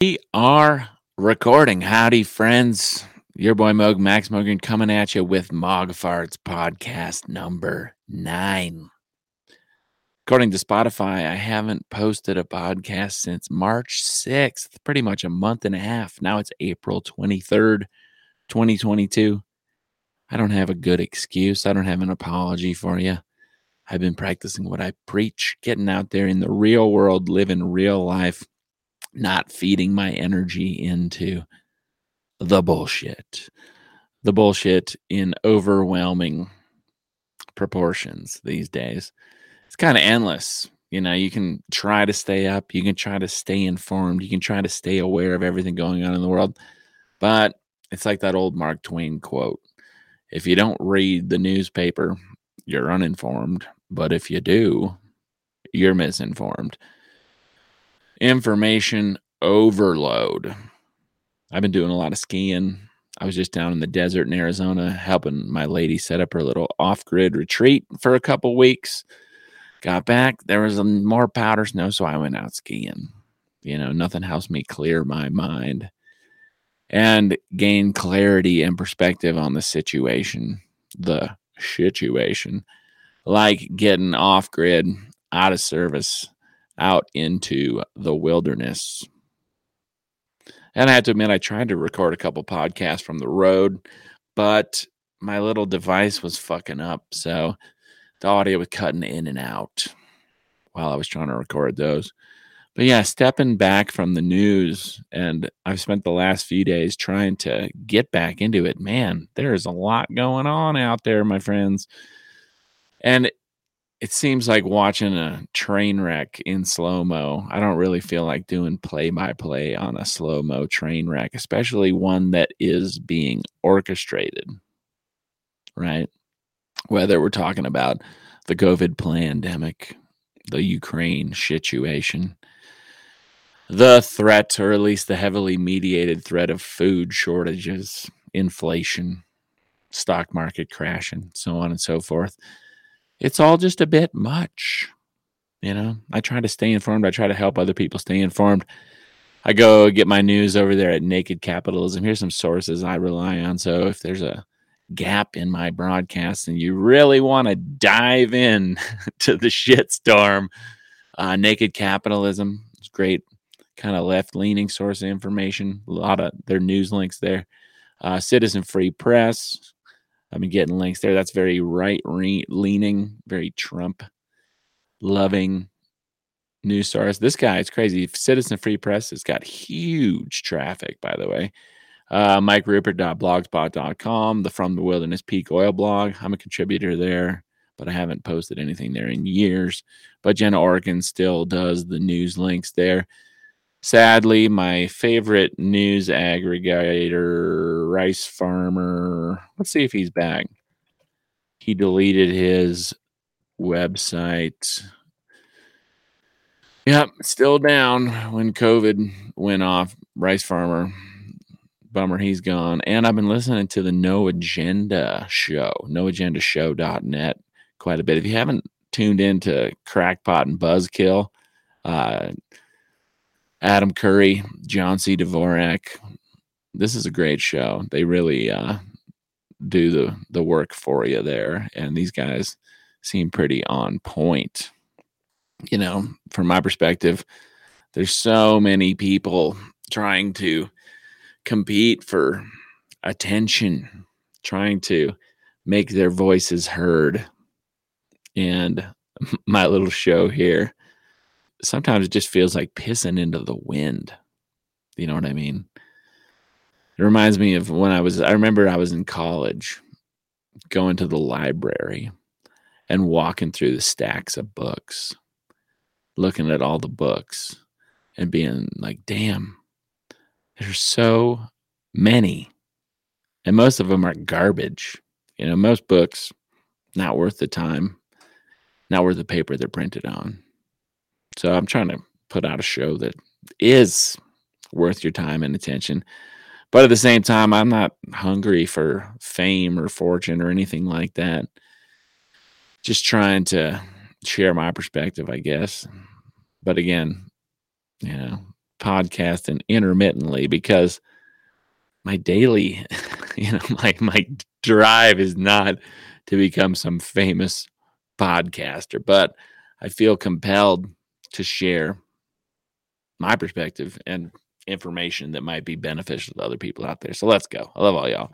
We are recording. Howdy, friends. Your boy Moog, Max Mogren, coming at you with Mog Farts podcast number nine. According to Spotify, I haven't posted a podcast since March 6th, pretty much a month and a half. Now it's April 23rd, 2022. I don't have a good excuse. I don't have an apology for you. I've been practicing what I preach, getting out there in the real world, living real life not feeding my energy into the bullshit. The bullshit in overwhelming proportions these days. It's kind of endless. You know, you can try to stay up, you can try to stay informed, you can try to stay aware of everything going on in the world. But it's like that old Mark Twain quote if you don't read the newspaper, you're uninformed. But if you do, you're misinformed information overload. I've been doing a lot of skiing. I was just down in the desert in Arizona helping my lady set up her little off grid retreat for a couple weeks. Got back, there was more powder snow, so I went out skiing. You know, nothing helps me clear my mind and gain clarity and perspective on the situation, the situation, like getting off grid, out of service, out into the wilderness. And I had to admit, I tried to record a couple podcasts from the road, but my little device was fucking up. So the audio was cutting in and out while I was trying to record those. But yeah, stepping back from the news, and I've spent the last few days trying to get back into it. Man, there's a lot going on out there, my friends. And it seems like watching a train wreck in slow mo. I don't really feel like doing play by play on a slow mo train wreck, especially one that is being orchestrated, right? Whether we're talking about the COVID pandemic, the Ukraine situation, the threat, or at least the heavily mediated threat of food shortages, inflation, stock market crashing, so on and so forth it's all just a bit much. You know, I try to stay informed. I try to help other people stay informed. I go get my news over there at Naked Capitalism. Here's some sources I rely on. So if there's a gap in my broadcast and you really want to dive in to the shitstorm, uh, Naked Capitalism is great, kind of left leaning source of information. A lot of their news links there. Uh, Citizen Free Press, I've been getting links there. That's very right leaning, very Trump loving news source. This guy, is crazy. Citizen Free Press has got huge traffic, by the way. Uh, MikeRuppert.blogspot.com, the From the Wilderness Peak Oil blog. I'm a contributor there, but I haven't posted anything there in years. But Jenna Orkin still does the news links there. Sadly, my favorite news aggregator, Rice Farmer, let's see if he's back. He deleted his website. Yep, still down when COVID went off. Rice Farmer, bummer, he's gone. And I've been listening to the No Agenda show, noagendashow.net quite a bit. If you haven't tuned into Crackpot and Buzzkill, uh, Adam Curry, John C. Dvorak. This is a great show. They really uh, do the the work for you there, and these guys seem pretty on point. You know, from my perspective, there's so many people trying to compete for attention, trying to make their voices heard. And my little show here sometimes it just feels like pissing into the wind. You know what I mean? It reminds me of when I was, I remember I was in college going to the library and walking through the stacks of books, looking at all the books and being like, damn, there's so many. And most of them are garbage. You know, most books, not worth the time, not worth the paper they're printed on. So I'm trying to put out a show that is worth your time and attention. But at the same time, I'm not hungry for fame or fortune or anything like that. Just trying to share my perspective, I guess. But again, you know, podcasting intermittently because my daily, you know, my my drive is not to become some famous podcaster, but I feel compelled to share my perspective and information that might be beneficial to other people out there. So let's go. I love all y'all.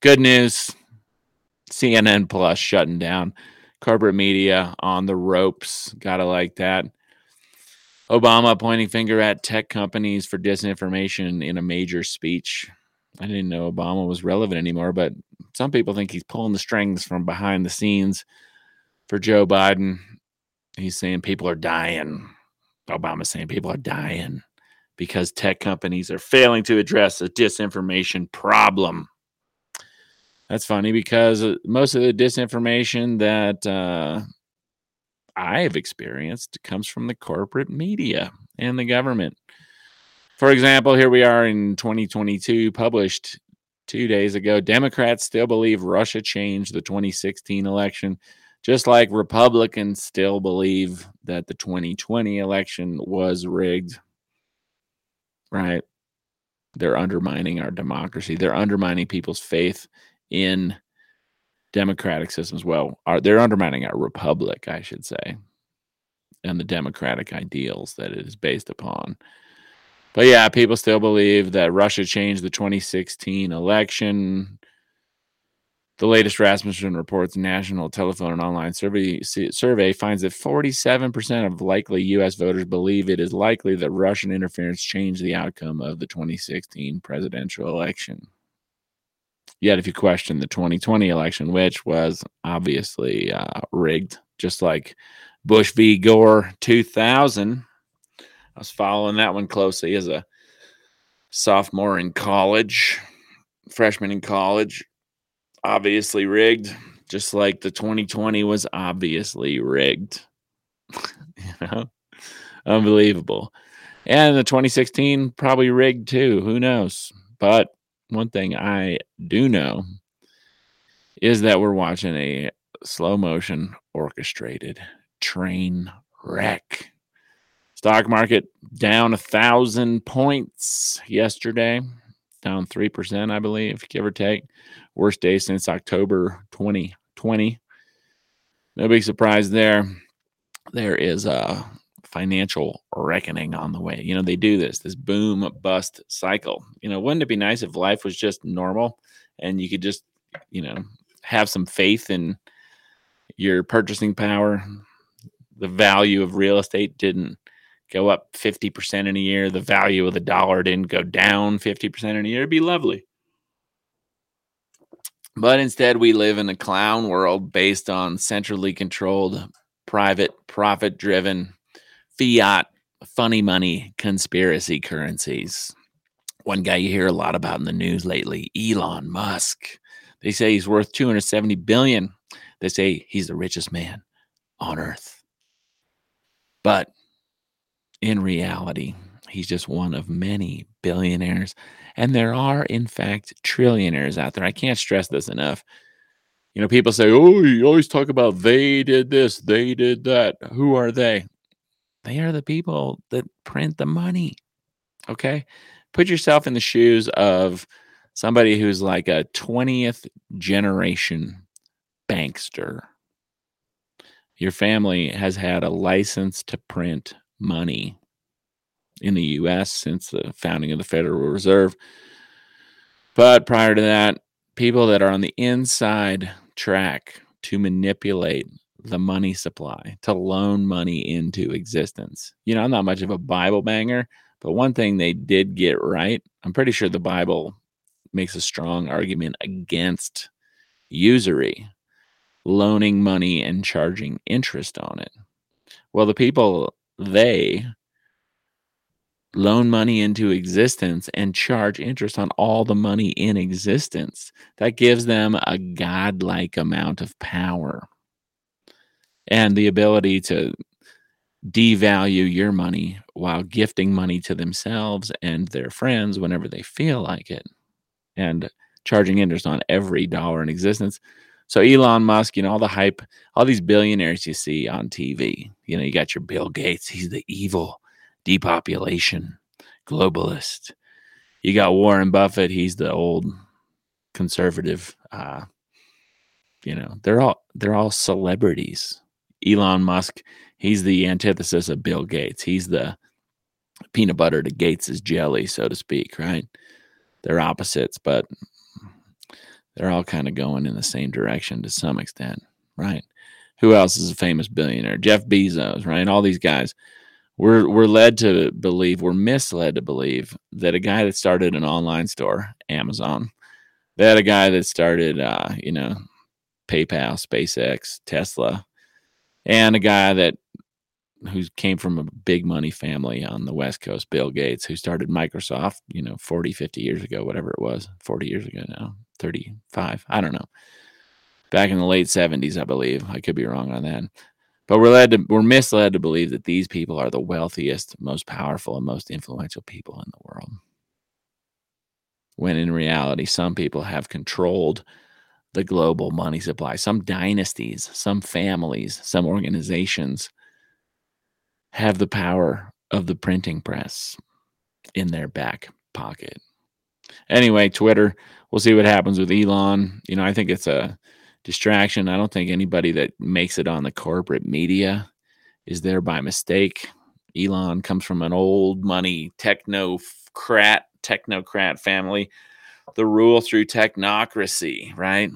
Good news CNN Plus shutting down. Corporate media on the ropes. Gotta like that. Obama pointing finger at tech companies for disinformation in a major speech. I didn't know Obama was relevant anymore, but some people think he's pulling the strings from behind the scenes for Joe Biden. He's saying people are dying. Obama's saying people are dying because tech companies are failing to address the disinformation problem. That's funny because uh, most of the disinformation that uh, I have experienced comes from the corporate media and the government. For example, here we are in 2022, published two days ago. Democrats still believe Russia changed the 2016 election, just like Republicans still believe that the 2020 election was rigged. Right? They're undermining our democracy, they're undermining people's faith in democratic systems. Well, are, they're undermining our republic, I should say, and the democratic ideals that it is based upon. But yeah, people still believe that Russia changed the 2016 election. The latest Rasmussen reports national telephone and online survey survey finds that 47% of likely US voters believe it is likely that Russian interference changed the outcome of the 2016 presidential election. Yet, if you question the 2020 election, which was obviously uh, rigged, just like Bush v. Gore 2000, I was following that one closely as a sophomore in college, freshman in college. Obviously rigged, just like the 2020 was obviously rigged. you know, unbelievable. And the 2016 probably rigged too. Who knows? But one thing I do know is that we're watching a slow motion orchestrated train wreck. Stock market down a thousand points yesterday, down 3%, I believe, give or take. Worst day since October 2020. No big surprise there. There is a financial reckoning on the way. You know, they do this, this boom bust cycle. You know, wouldn't it be nice if life was just normal and you could just, you know, have some faith in your purchasing power? The value of real estate didn't go up 50% in a year. The value of the dollar didn't go down 50% in a year. It'd be lovely. But instead, we live in a clown world based on centrally controlled, private, profit driven fiat funny money conspiracy currencies. One guy you hear a lot about in the news lately, Elon Musk. They say he's worth 270 billion. They say he's the richest man on earth. But in reality, he's just one of many billionaires. And there are, in fact, trillionaires out there. I can't stress this enough. You know, people say, oh, you always talk about they did this, they did that. Who are they? They are the people that print the money. Okay. Put yourself in the shoes of somebody who's like a 20th generation bankster. Your family has had a license to print money in the US since the founding of the Federal Reserve. But prior to that, people that are on the inside track to manipulate the money supply, to loan money into existence. You know, I'm not much of a Bible banger, but one thing they did get right, I'm pretty sure the Bible makes a strong argument against usury, loaning money and charging interest on it. Well, the people, they loan money into existence and charge interest on all the money in existence. That gives them a godlike amount of power and the ability to devalue your money while gifting money to themselves and their friends whenever they feel like it and charging interest on every dollar in existence. So Elon Musk, you know, all the hype, all these billionaires you see on TV, you know, you got your Bill Gates, he's the evil depopulation globalist. You got Warren Buffett. He's the old conservative. Uh, you know, they're all they're all celebrities. Elon Musk. He's the antithesis of Bill Gates. He's the peanut butter to Gates's jelly, so to speak. Right? They're opposites, but they're all kind of going in the same direction to some extent. Right? Who else is a famous billionaire? Jeff Bezos. Right? All these guys we're we're led to believe we're misled to believe that a guy that started an online store amazon that a guy that started uh, you know paypal spacex tesla and a guy that who came from a big money family on the west coast bill gates who started microsoft you know 40 50 years ago whatever it was 40 years ago now 35 i don't know back in the late 70s i believe i could be wrong on that but we're led to, we're misled to believe that these people are the wealthiest, most powerful, and most influential people in the world. When in reality, some people have controlled the global money supply. Some dynasties, some families, some organizations have the power of the printing press in their back pocket. Anyway, Twitter, we'll see what happens with Elon. You know, I think it's a distraction. I don't think anybody that makes it on the corporate media is there by mistake. Elon comes from an old money technocrat technocrat family. The rule through technocracy, right?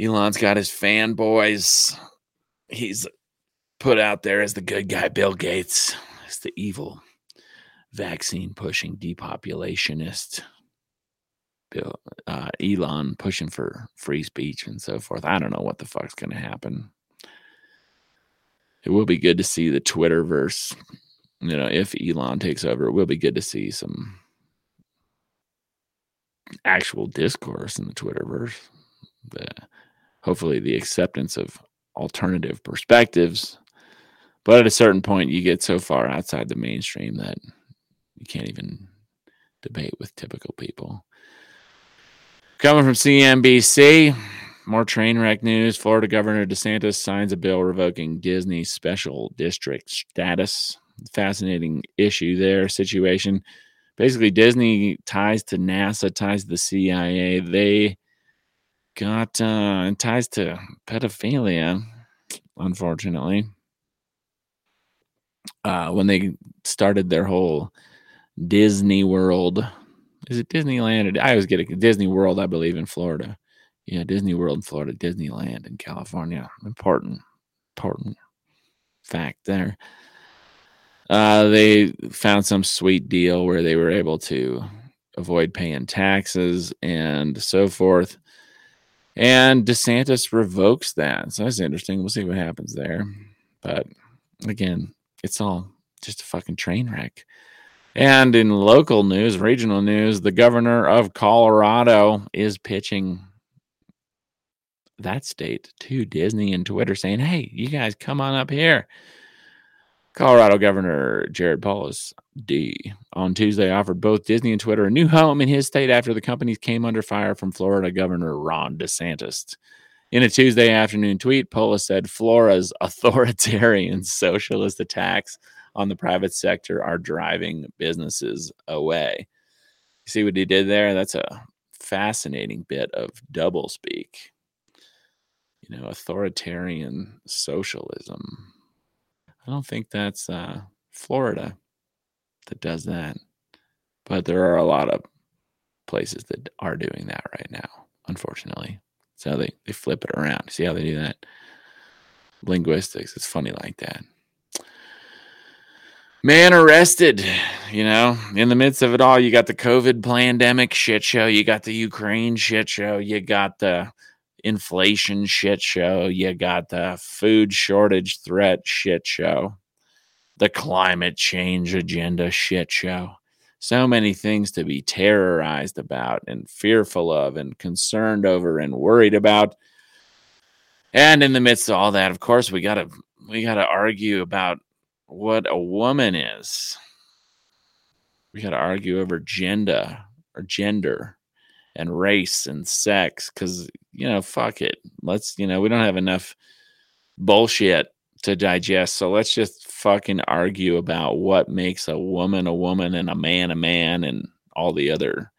Elon's got his fanboys. He's put out there as the good guy. Bill Gates is the evil vaccine pushing depopulationist. Bill, uh, Elon pushing for free speech and so forth. I don't know what the fuck's going to happen. It will be good to see the Twitterverse. You know, if Elon takes over, it will be good to see some actual discourse in the Twitterverse. The, hopefully, the acceptance of alternative perspectives. But at a certain point, you get so far outside the mainstream that you can't even debate with typical people. Coming from CNBC, more train wreck news. Florida Governor DeSantis signs a bill revoking Disney special district status. Fascinating issue there, situation. Basically, Disney ties to NASA, ties to the CIA. They got uh, ties to pedophilia, unfortunately. Uh, when they started their whole Disney World is it Disneyland? I always get it. Disney World, I believe, in Florida. Yeah, Disney World in Florida, Disneyland in California. Important, important fact there. Uh, they found some sweet deal where they were able to avoid paying taxes and so forth. And DeSantis revokes that. So that's interesting. We'll see what happens there. But again, it's all just a fucking train wreck. And in local news, regional news, the governor of Colorado is pitching that state to Disney and Twitter saying, hey, you guys come on up here. Colorado Governor Jared Polis D on Tuesday offered both Disney and Twitter a new home in his state after the companies came under fire from Florida Governor Ron DeSantis. In a Tuesday afternoon tweet, Polis said Florida's authoritarian socialist attacks on the private sector are driving businesses away. You see what he did there? That's a fascinating bit of double speak. You know, authoritarian socialism. I don't think that's uh, Florida that does that, but there are a lot of places that are doing that right now, unfortunately. So they, they flip it around. See how they do that? Linguistics, it's funny like that man arrested you know? In the midst of it all you got the covid pandemic shit show you got the ukraine shit show you got the inflation shit show you got the food shortage threat shit show the climate change agenda shit show. So many things to be terrorized about and fearful of and concerned over and worried about. And in the midst of all that of course we got to we got to argue about what a woman is. We got to argue over gender or gender and race and sex because, you know, fuck it. Let's, you know, we don't have enough bullshit to digest. So let's just fucking argue about what makes a woman a woman and a man a man and all the other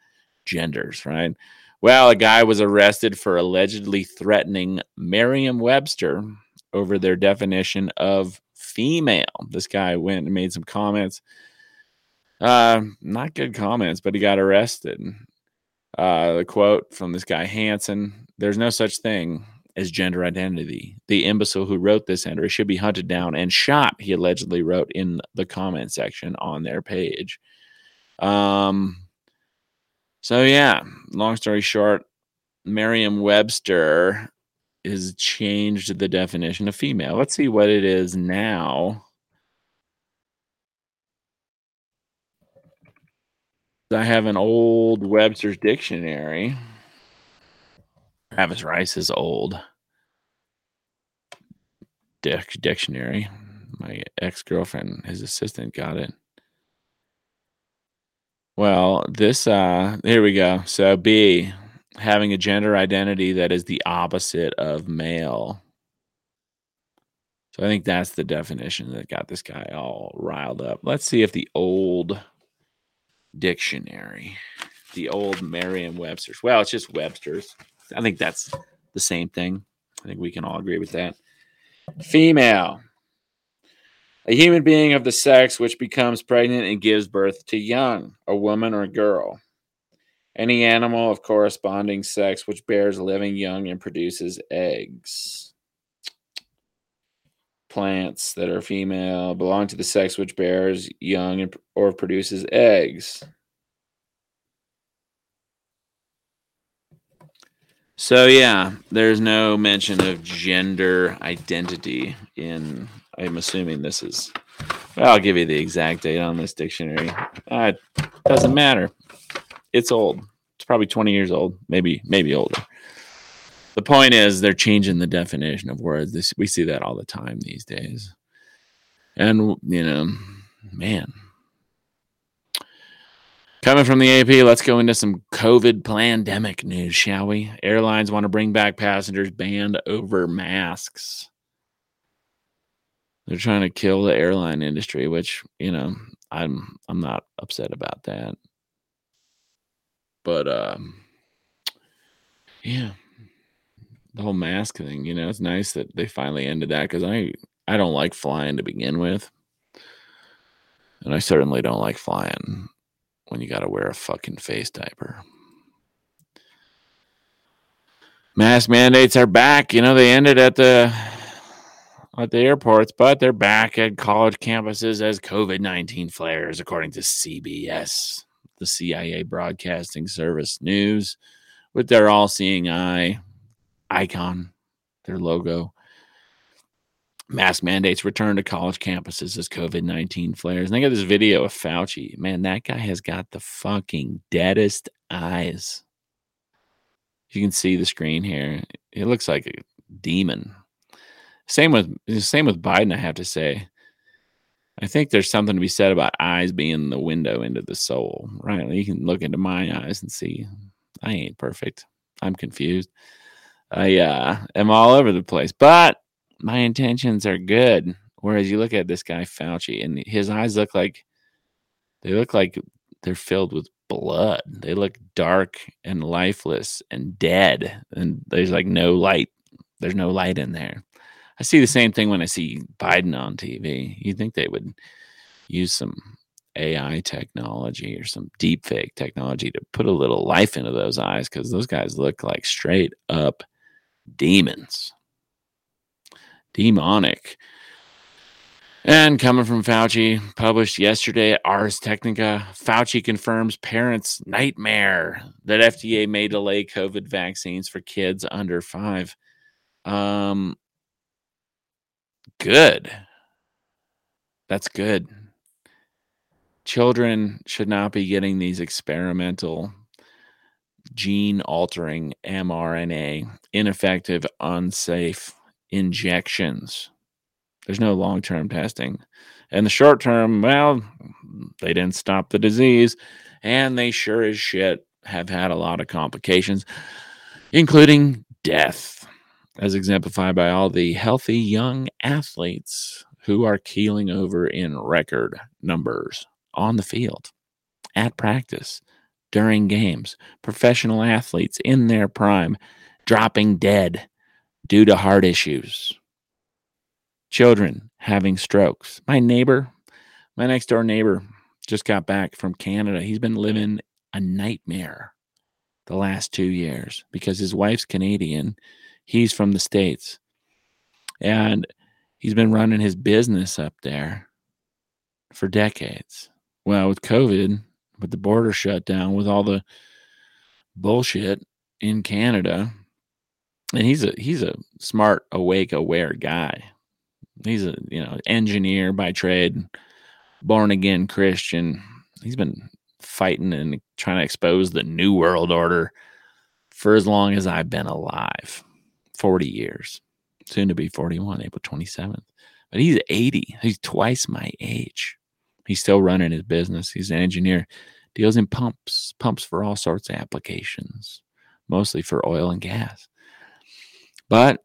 genders, right? Well, a guy was arrested for allegedly threatening Merriam Webster over their definition of female. This guy went and made some comments. Uh, not good comments, but he got arrested. Uh, the quote from this guy Hanson There's no such thing as gender identity. The imbecile who wrote this entry should be hunted down and shot, he allegedly wrote in the comment section on their page. Um, so, yeah, long story short, Merriam Webster has changed the definition of female. Let's see what it is now. I have an old Webster's dictionary. Travis Rice's old dic- dictionary. My ex girlfriend, his assistant, got it. Well, this, uh, here we go. So, B, having a gender identity that is the opposite of male. So, I think that's the definition that got this guy all riled up. Let's see if the old dictionary, the old Merriam Webster's, well, it's just Webster's. I think that's the same thing. I think we can all agree with that. Female. A human being of the sex which becomes pregnant and gives birth to young, a woman or a girl. Any animal of corresponding sex which bears living young and produces eggs. Plants that are female belong to the sex which bears young or produces eggs. So yeah, there's no mention of gender identity in. I'm assuming this is. Well, I'll give you the exact date on this dictionary. Uh, it doesn't matter. It's old. It's probably 20 years old, maybe maybe older. The point is, they're changing the definition of words. This, we see that all the time these days. And you know, man, Coming from the AP, let's go into some COVID pandemic news, shall we? Airlines want to bring back passengers banned over masks. They're trying to kill the airline industry, which, you know, I'm I'm not upset about that. But um yeah. The whole mask thing, you know, it's nice that they finally ended that cuz I I don't like flying to begin with. And I certainly don't like flying when you got to wear a fucking face diaper. Mask mandates are back. You know, they ended at the at the airports, but they're back at college campuses as COVID 19 flares, according to CBS, the CIA broadcasting service news, with their all seeing eye icon, their logo. Mask mandates return to college campuses as COVID 19 flares. And I got this video of Fauci. Man, that guy has got the fucking deadest eyes. You can see the screen here. It looks like a demon. Same with same with Biden, I have to say. I think there's something to be said about eyes being the window into the soul, right? You can look into my eyes and see I ain't perfect. I'm confused. I uh, am all over the place, but my intentions are good. Whereas you look at this guy Fauci, and his eyes look like they look like they're filled with blood. They look dark and lifeless and dead, and there's like no light. There's no light in there. I see the same thing when I see Biden on TV. You think they would use some AI technology or some deep fake technology to put a little life into those eyes because those guys look like straight up demons demonic. And coming from Fauci, published yesterday at Ars Technica, Fauci confirms parents' nightmare that FDA may delay COVID vaccines for kids under five. Um, good. That's good. Children should not be getting these experimental gene altering mRNA, ineffective, unsafe injections. There's no long term testing. And the short term, well, they didn't stop the disease, and they sure as shit have had a lot of complications, including death. As exemplified by all the healthy young athletes who are keeling over in record numbers on the field, at practice, during games, professional athletes in their prime dropping dead due to heart issues, children having strokes. My neighbor, my next door neighbor, just got back from Canada. He's been living a nightmare the last two years because his wife's Canadian. He's from the States. And he's been running his business up there for decades. Well, with COVID, with the border shut down, with all the bullshit in Canada, and he's a he's a smart, awake, aware guy. He's a you know engineer by trade, born again Christian. He's been fighting and trying to expose the new world order for as long as I've been alive 40 years, soon to be 41, April 27th. But he's 80, he's twice my age. He's still running his business. He's an engineer, deals in pumps, pumps for all sorts of applications, mostly for oil and gas. But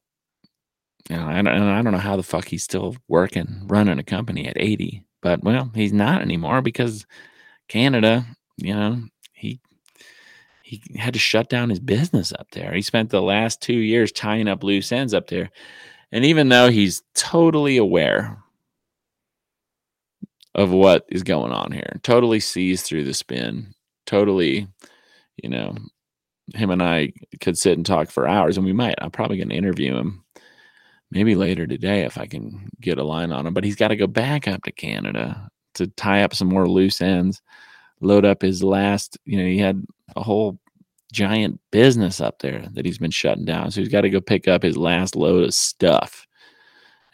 you know, I don't, I don't know how the fuck he's still working, running a company at 80. But well, he's not anymore because Canada, you know, he he had to shut down his business up there. He spent the last two years tying up loose ends up there. And even though he's totally aware of what is going on here, totally sees through the spin, totally, you know, him and I could sit and talk for hours, and we might. I'm probably going to interview him maybe later today if I can get a line on him. But he's got to go back up to Canada to tie up some more loose ends, load up his last, you know, he had a whole giant business up there that he's been shutting down. So he's got to go pick up his last load of stuff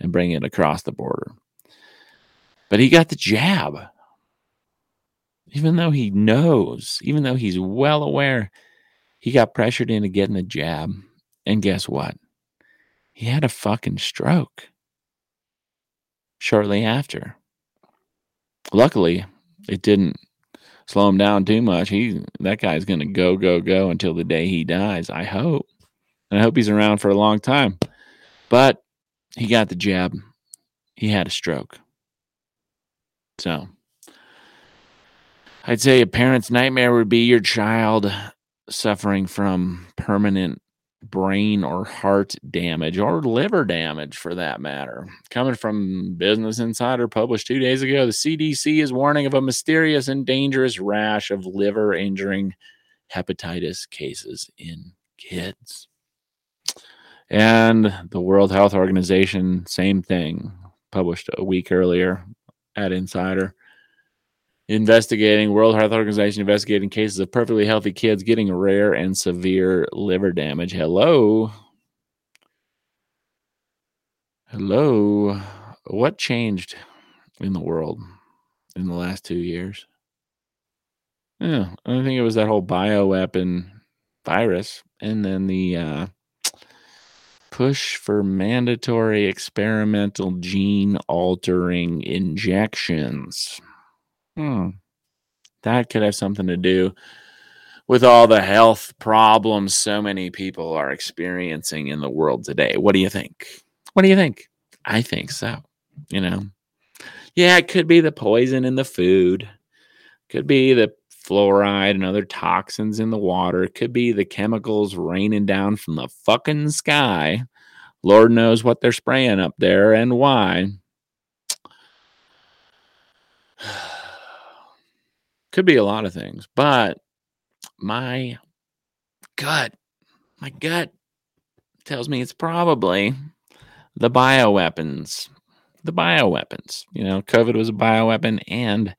and bring it across the border. But he got the jab. Even though he knows, even though he's well aware, he got pressured into getting the jab. And guess what? He had a fucking stroke shortly after. Luckily, it didn't slow him down too much. He that guy's going to go go go until the day he dies. I hope. And I hope he's around for a long time. But he got the jab. He had a stroke. So, I'd say a parent's nightmare would be your child suffering from permanent brain or heart damage or liver damage for that matter. Coming from Business Insider, published two days ago, the CDC is warning of a mysterious and dangerous rash of liver injuring hepatitis cases in kids. And the World Health Organization, same thing, published a week earlier at Insider investigating World Health Organization investigating cases of perfectly healthy kids getting rare and severe liver damage. Hello. Hello. What changed in the world in the last 2 years? Yeah, I think it was that whole bioweapon virus and then the uh, push for mandatory experimental gene altering injections. Hmm. That could have something to do with all the health problems so many people are experiencing in the world today. What do you think? What do you think? I think so. You know, yeah, it could be the poison in the food, could be the fluoride and other toxins in the water, could be the chemicals raining down from the fucking sky. Lord knows what they're spraying up there and why. Could be a lot of things, but my gut, my gut tells me it's probably the bioweapons. The bioweapons. You know, COVID was a bioweapon and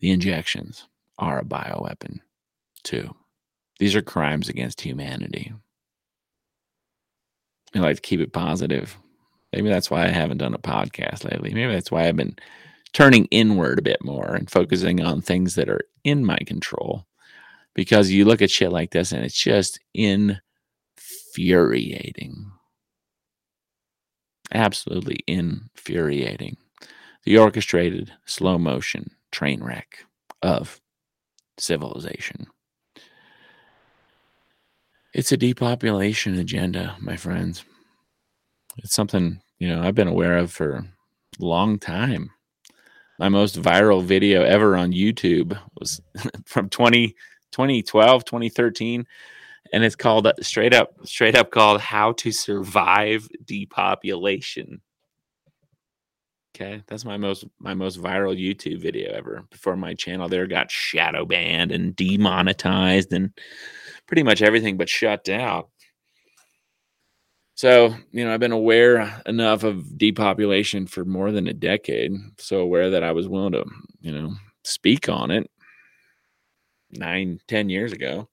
the injections are a bioweapon too. These are crimes against humanity. I like to keep it positive. Maybe that's why I haven't done a podcast lately. Maybe that's why I've been turning inward a bit more and focusing on things that are in my control. Because you look at shit like this and it's just infuriating. Absolutely infuriating. The orchestrated slow motion train wreck of civilization. It's a depopulation agenda, my friends. It's something, you know, I've been aware of for a long time. My most viral video ever on YouTube was from 20, 2012, 2013 and it's called uh, straight up straight up called how to survive depopulation. Okay that's my most my most viral youtube video ever. Before my channel there got shadow banned and demonetized and pretty much everything but shut down so you know i've been aware enough of depopulation for more than a decade so aware that i was willing to you know speak on it nine ten years ago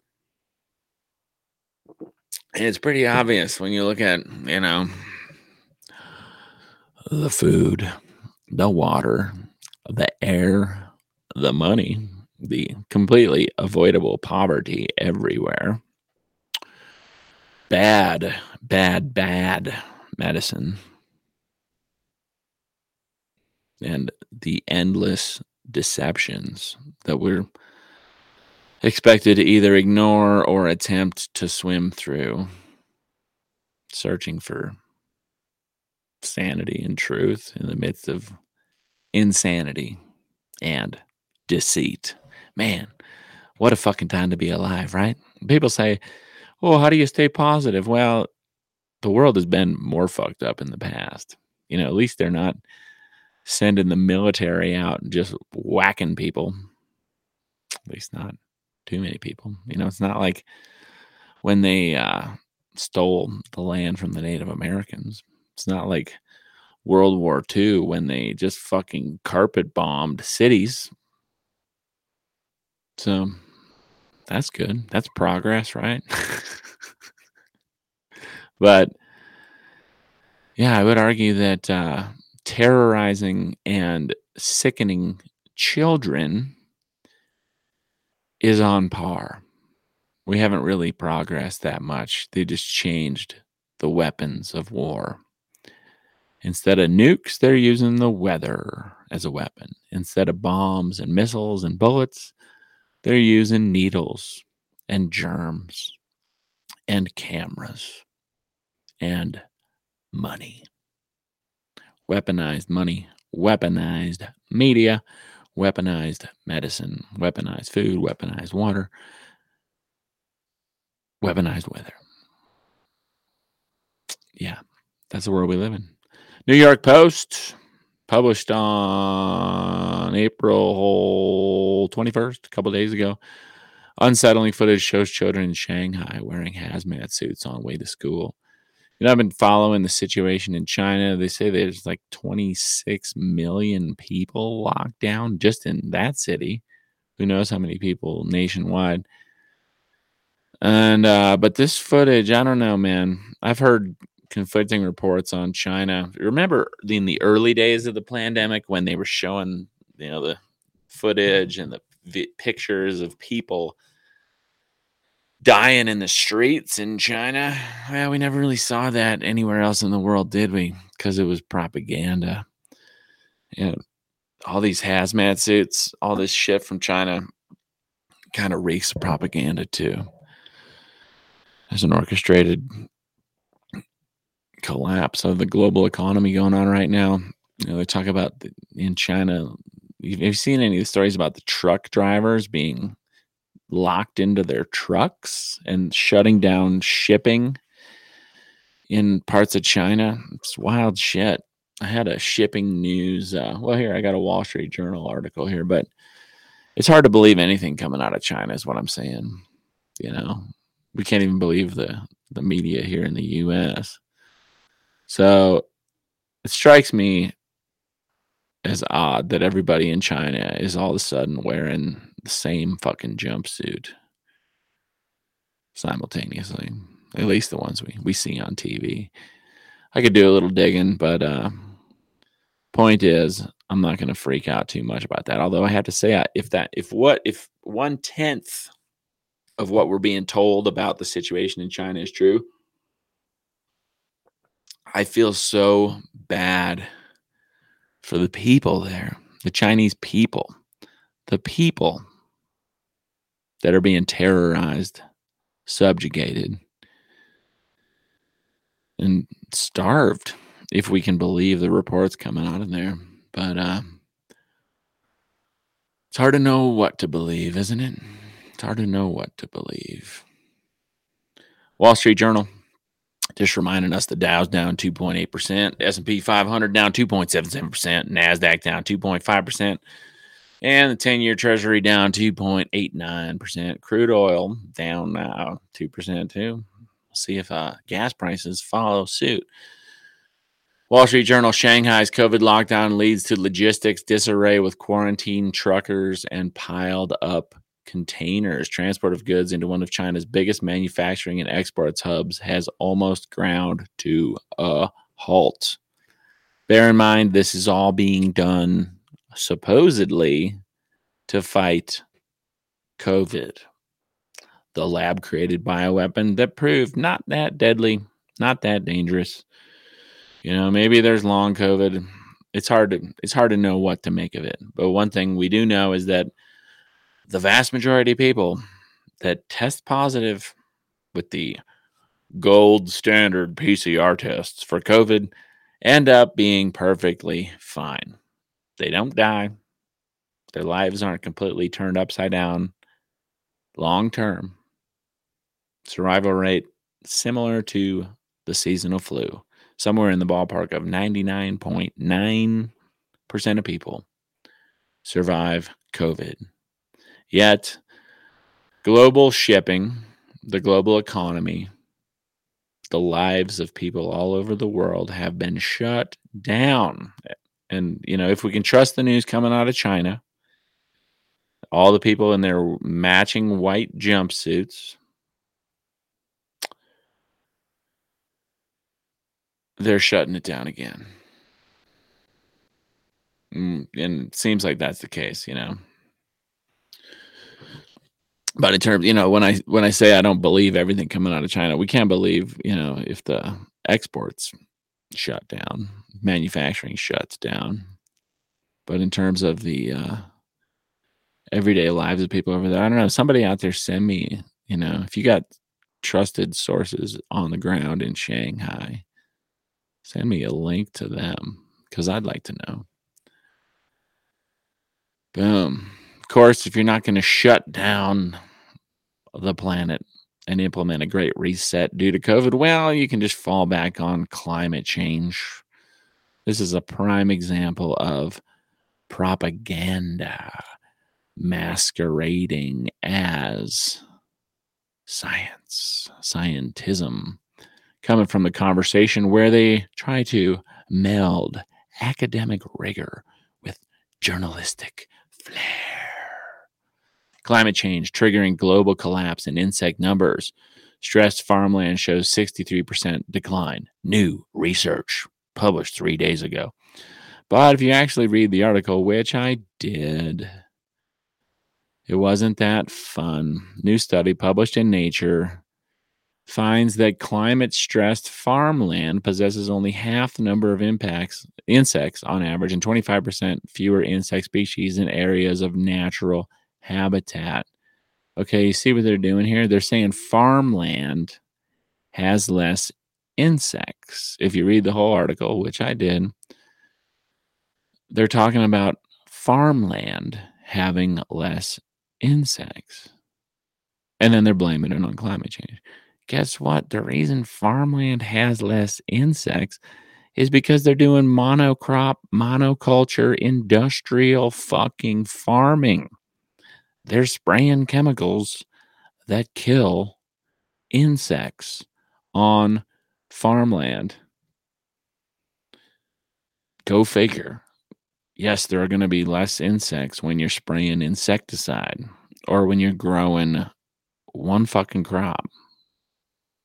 and it's pretty obvious when you look at, you know, the food, the water, the air, the money, the completely avoidable poverty everywhere. Bad, bad, bad medicine. And the endless deceptions that we're expected to either ignore or attempt to swim through, searching for sanity and truth in the midst of insanity and deceit. Man, what a fucking time to be alive, right? People say, "Well, how do you stay positive?" Well, the world has been more fucked up in the past. You know, at least they're not sending the military out and just whacking people. At least not too many people. You know, it's not like when they uh, stole the land from the Native Americans. It's not like World War II when they just fucking carpet bombed cities. So that's good. That's progress, right? but yeah, I would argue that uh, terrorizing and sickening children is on par. We haven't really progressed that much. They just changed the weapons of war. Instead of nukes, they're using the weather as a weapon. Instead of bombs and missiles and bullets, they're using needles and germs and cameras and money. Weaponized money, weaponized media, weaponized medicine, weaponized food, weaponized water, weaponized weather. Yeah, that's the world we live in. New York Post published on April 21st, a couple days ago. Unsettling footage shows children in Shanghai wearing hazmat suits on way to school you know, I've been following the situation in China. They say there's like 26 million people locked down just in that city. Who knows how many people nationwide? And uh, but this footage, I don't know, man. I've heard conflicting reports on China. Remember in the early days of the pandemic when they were showing, you know, the footage and the vi- pictures of people dying in the streets in China. Well, we never really saw that anywhere else in the world, did we? Because it was propaganda. And all these hazmat suits, all this shit from China kind of reeks of propaganda too. There's an orchestrated collapse of the global economy going on right now. You know, they talk about the, in China. Have you seen any of the stories about the truck drivers being locked into their trucks and shutting down shipping in parts of China. It's wild shit. I had a shipping news. Uh, well, here I got a Wall Street Journal article here, but it's hard to believe anything coming out of China. Is what I'm saying. You know, we can't even believe the the media here in the U.S. So it strikes me as odd that everybody in China is all of a sudden wearing the same fucking jumpsuit simultaneously. At least the ones we, we see on TV. I could do a little digging, but uh, point is, I'm not going to freak out too much about that. Although I have to say, if that, if what, if one tenth of what we're being told about the situation in China is true, I feel so bad for the people there, the Chinese people, the people that are being terrorized, subjugated, and starved, if we can believe the reports coming out of there. But uh, it's hard to know what to believe, isn't it? It's hard to know what to believe. Wall Street Journal just reminding us the Dow's down 2.8%, S&P 500 down 2.77%, Nasdaq down 2.5%, and the 10-year Treasury down 2.89%. Crude oil down now 2% too. See if uh, gas prices follow suit. Wall Street Journal Shanghai's COVID lockdown leads to logistics disarray with quarantine truckers and piled up containers. Transport of goods into one of China's biggest manufacturing and exports hubs has almost ground to a halt. Bear in mind, this is all being done supposedly to fight COVID, the lab created bioweapon that proved not that deadly, not that dangerous. You know, maybe there's long COVID. It's hard to it's hard to know what to make of it. But one thing we do know is that the vast majority of people that test positive with the gold standard PCR tests for COVID end up being perfectly fine. They don't die. Their lives aren't completely turned upside down. Long term, survival rate similar to the seasonal flu, somewhere in the ballpark of 99.9% of people survive COVID. Yet, global shipping, the global economy, the lives of people all over the world have been shut down. And, you know, if we can trust the news coming out of China, all the people in their matching white jumpsuits, they're shutting it down again. Mm, and it seems like that's the case, you know but in terms, you know, when I when I say I don't believe everything coming out of China, we can't believe, you know, if the exports shut down, manufacturing shuts down. But in terms of the uh, everyday lives of people over there, I don't know. Somebody out there send me, you know, if you got trusted sources on the ground in Shanghai, send me a link to them because I'd like to know. Boom course, if you're not going to shut down the planet and implement a great reset due to COVID, well, you can just fall back on climate change. This is a prime example of propaganda masquerading as science, scientism, coming from the conversation where they try to meld academic rigor with journalistic flair. Climate change triggering global collapse in insect numbers. Stressed farmland shows 63% decline. New research published three days ago. But if you actually read the article, which I did, it wasn't that fun. New study published in Nature finds that climate stressed farmland possesses only half the number of impacts insects on average and 25% fewer insect species in areas of natural habitat. Okay, you see what they're doing here? They're saying farmland has less insects. If you read the whole article, which I did, they're talking about farmland having less insects. And then they're blaming it on climate change. Guess what? The reason farmland has less insects is because they're doing monocrop, monoculture, industrial fucking farming they're spraying chemicals that kill insects on farmland. Go figure. Yes, there are going to be less insects when you're spraying insecticide or when you're growing one fucking crop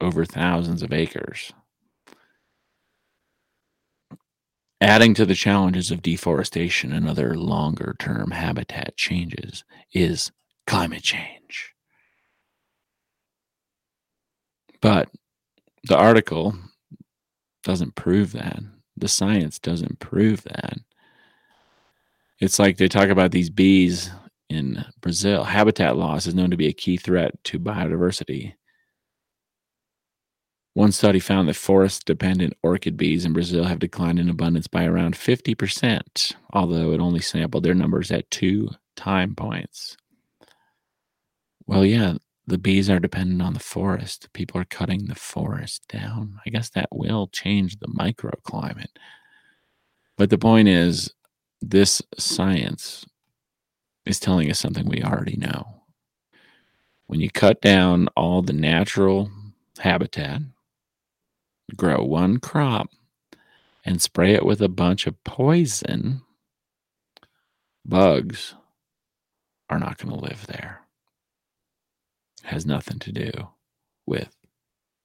over thousands of acres. Adding to the challenges of deforestation and other longer term habitat changes is climate change. But the article doesn't prove that. The science doesn't prove that. It's like they talk about these bees in Brazil. Habitat loss is known to be a key threat to biodiversity. One study found that forest dependent orchid bees in Brazil have declined in abundance by around 50%, although it only sampled their numbers at two time points. Well, yeah, the bees are dependent on the forest. People are cutting the forest down. I guess that will change the microclimate. But the point is, this science is telling us something we already know. When you cut down all the natural habitat, grow one crop and spray it with a bunch of poison, bugs are not going to live there. It has nothing to do with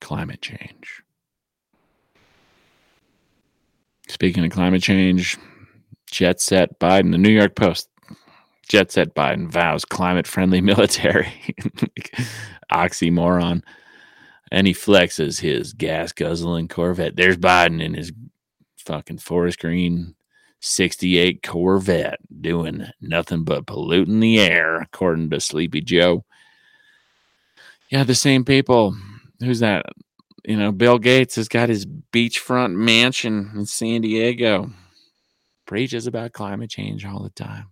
climate change. Speaking of climate change, Jet Set Biden, the New York Post, Jet Set Biden vows climate friendly military. Oxymoron and he flexes his gas guzzling Corvette. There's Biden in his fucking forest green 68 Corvette doing nothing but polluting the air, according to Sleepy Joe. Yeah, the same people. Who's that? You know, Bill Gates has got his beachfront mansion in San Diego. Preaches about climate change all the time.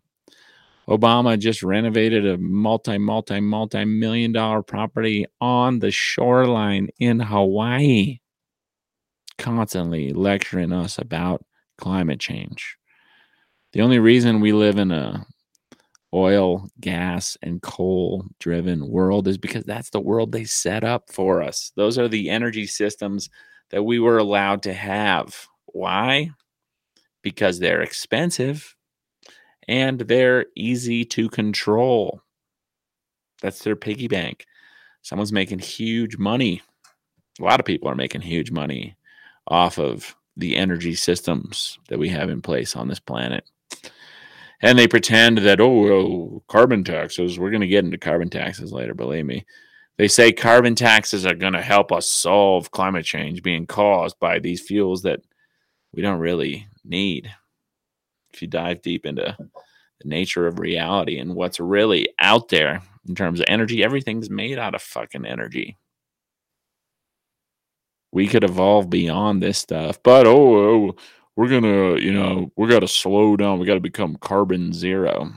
Obama just renovated a multi, multi, multi million dollar property on the shoreline in Hawaii, constantly lecturing us about climate change. The only reason we live in a oil, gas, and coal driven world is because that's the world they set up for us. Those are the energy systems that we were allowed to have. Why? Because they're expensive and they're easy to control. That's their piggy bank. Someone's making huge money. A lot of people are making huge money off of the energy systems that we have in place on this planet. And they pretend that, oh, well, carbon taxes, we're going to get into carbon taxes later, believe me. They say carbon taxes are going to help us solve climate change being caused by these fuels that we don't really need if you dive deep into the nature of reality and what's really out there in terms of energy, everything's made out of fucking energy. We could evolve beyond this stuff, but oh, oh we're gonna, you know, we got to slow down. We got to become carbon zero.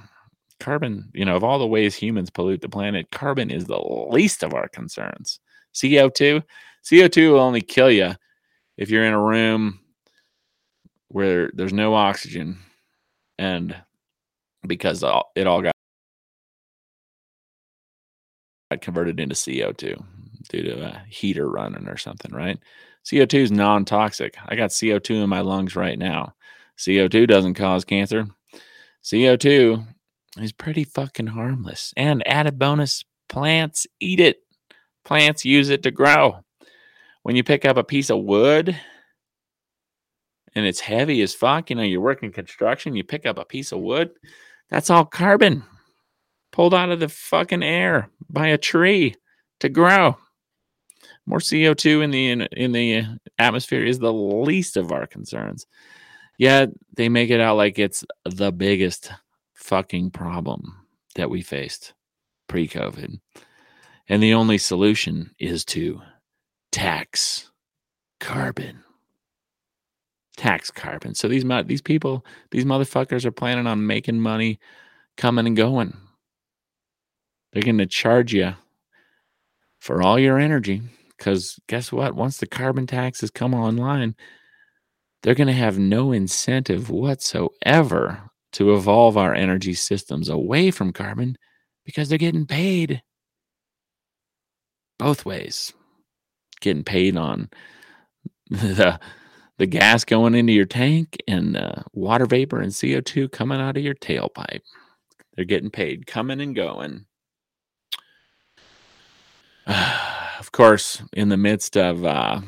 Carbon, you know, of all the ways humans pollute the planet, carbon is the least of our concerns. CO2, CO2 will only kill you if you're in a room where there's no oxygen and because it all got converted into CO2 due to a heater running or something, right? CO2 is non toxic. I got CO2 in my lungs right now. CO2 doesn't cause cancer. CO2 is pretty fucking harmless. And added bonus plants eat it, plants use it to grow. When you pick up a piece of wood and it's heavy as fuck. You know, you're working construction, you pick up a piece of wood, that's all carbon pulled out of the fucking air by a tree to grow. More CO2 in the in, in the atmosphere is the least of our concerns. Yet they make it out like it's the biggest fucking problem that we faced pre-COVID. And the only solution is to tax carbon tax carbon. So these these people, these motherfuckers are planning on making money coming and going. They're going to charge you for all your energy because guess what? Once the carbon taxes come online, they're going to have no incentive whatsoever to evolve our energy systems away from carbon because they're getting paid both ways. Getting paid on the the gas going into your tank and uh, water vapor and CO2 coming out of your tailpipe. They're getting paid coming and going. of course, in the midst of uh,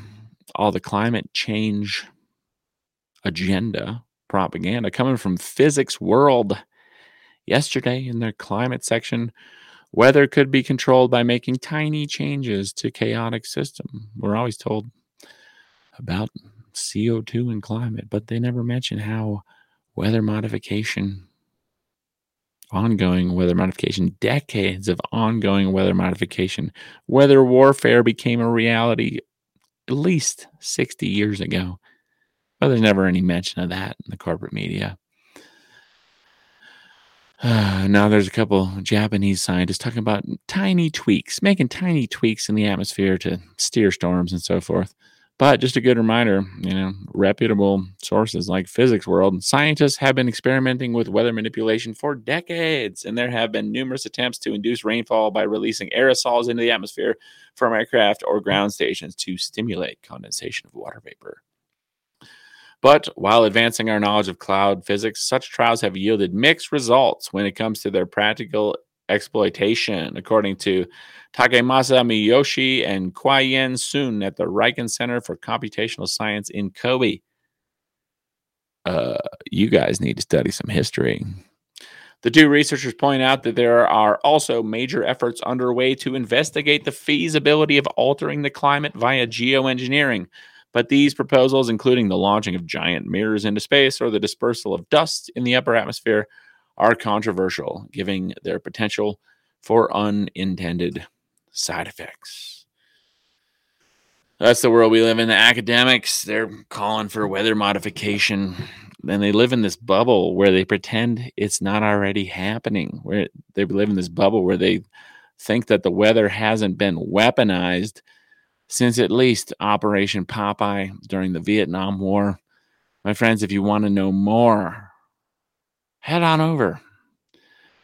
all the climate change agenda propaganda coming from Physics World yesterday in their climate section, weather could be controlled by making tiny changes to chaotic system. We're always told about CO2 and climate, but they never mention how weather modification, ongoing weather modification, decades of ongoing weather modification, weather warfare became a reality at least 60 years ago. But there's never any mention of that in the corporate media. Uh, now there's a couple Japanese scientists talking about tiny tweaks, making tiny tweaks in the atmosphere to steer storms and so forth. But just a good reminder, you know, reputable sources like Physics World, scientists have been experimenting with weather manipulation for decades, and there have been numerous attempts to induce rainfall by releasing aerosols into the atmosphere from aircraft or ground stations to stimulate condensation of water vapor. But while advancing our knowledge of cloud physics, such trials have yielded mixed results when it comes to their practical exploitation, according to Takemasa Miyoshi and Qiwen Sun at the Riken Center for Computational Science in Kobe. Uh, you guys need to study some history. The two researchers point out that there are also major efforts underway to investigate the feasibility of altering the climate via geoengineering. But these proposals, including the launching of giant mirrors into space or the dispersal of dust in the upper atmosphere, are controversial, giving their potential for unintended side effects. That's the world we live in. The academics, they're calling for weather modification. And they live in this bubble where they pretend it's not already happening. Where they live in this bubble where they think that the weather hasn't been weaponized since at least Operation Popeye during the Vietnam War. My friends, if you want to know more head on over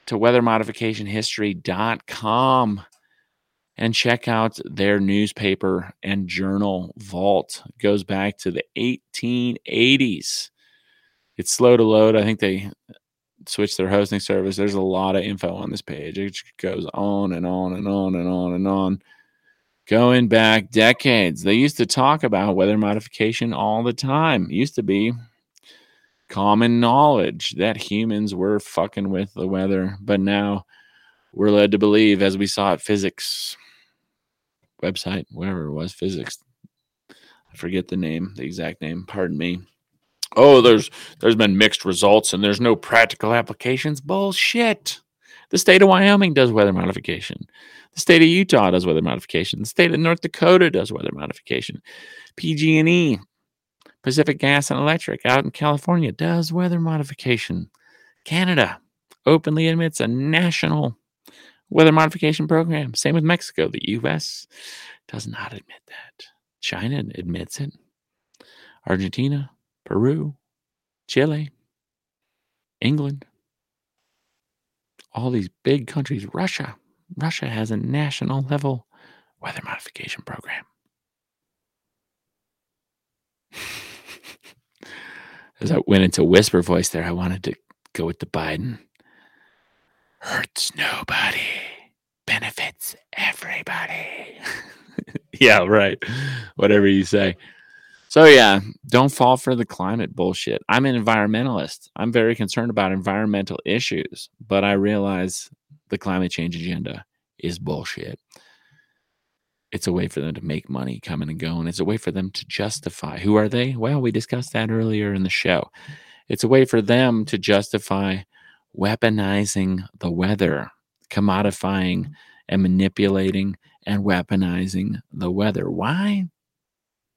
to weathermodificationhistory.com and check out their newspaper and journal vault. It goes back to the 1880s. It's slow to load. I think they switched their hosting service. There's a lot of info on this page. It goes on and on and on and on and on. Going back decades, they used to talk about weather modification all the time. It used to be common knowledge that humans were fucking with the weather. But now we're led to believe, as we saw at physics website, wherever it was, physics. I forget the name, the exact name. Pardon me. Oh, there's there's been mixed results and there's no practical applications. Bullshit. The state of Wyoming does weather modification. The state of Utah does weather modification. The state of North Dakota does weather modification. PG&E Pacific Gas and Electric out in California does weather modification. Canada openly admits a national weather modification program. Same with Mexico. The U.S. does not admit that. China admits it. Argentina, Peru, Chile, England, all these big countries. Russia. Russia has a national level weather modification program. As I went into whisper voice there, I wanted to go with the Biden. Hurts nobody, benefits everybody. yeah, right. Whatever you say. So, yeah, don't fall for the climate bullshit. I'm an environmentalist. I'm very concerned about environmental issues, but I realize the climate change agenda is bullshit it's a way for them to make money coming and going. It's a way for them to justify. Who are they? Well, we discussed that earlier in the show. It's a way for them to justify weaponizing the weather, commodifying and manipulating and weaponizing the weather. Why?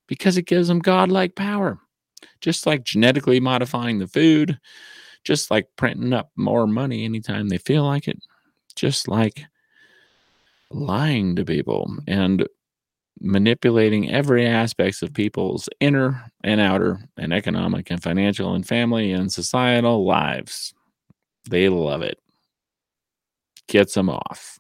Because it gives them godlike power. Just like genetically modifying the food, just like printing up more money anytime they feel like it, just like lying to people and manipulating every aspects of people's inner and outer and economic and financial and family and societal lives. They love it. Gets them off.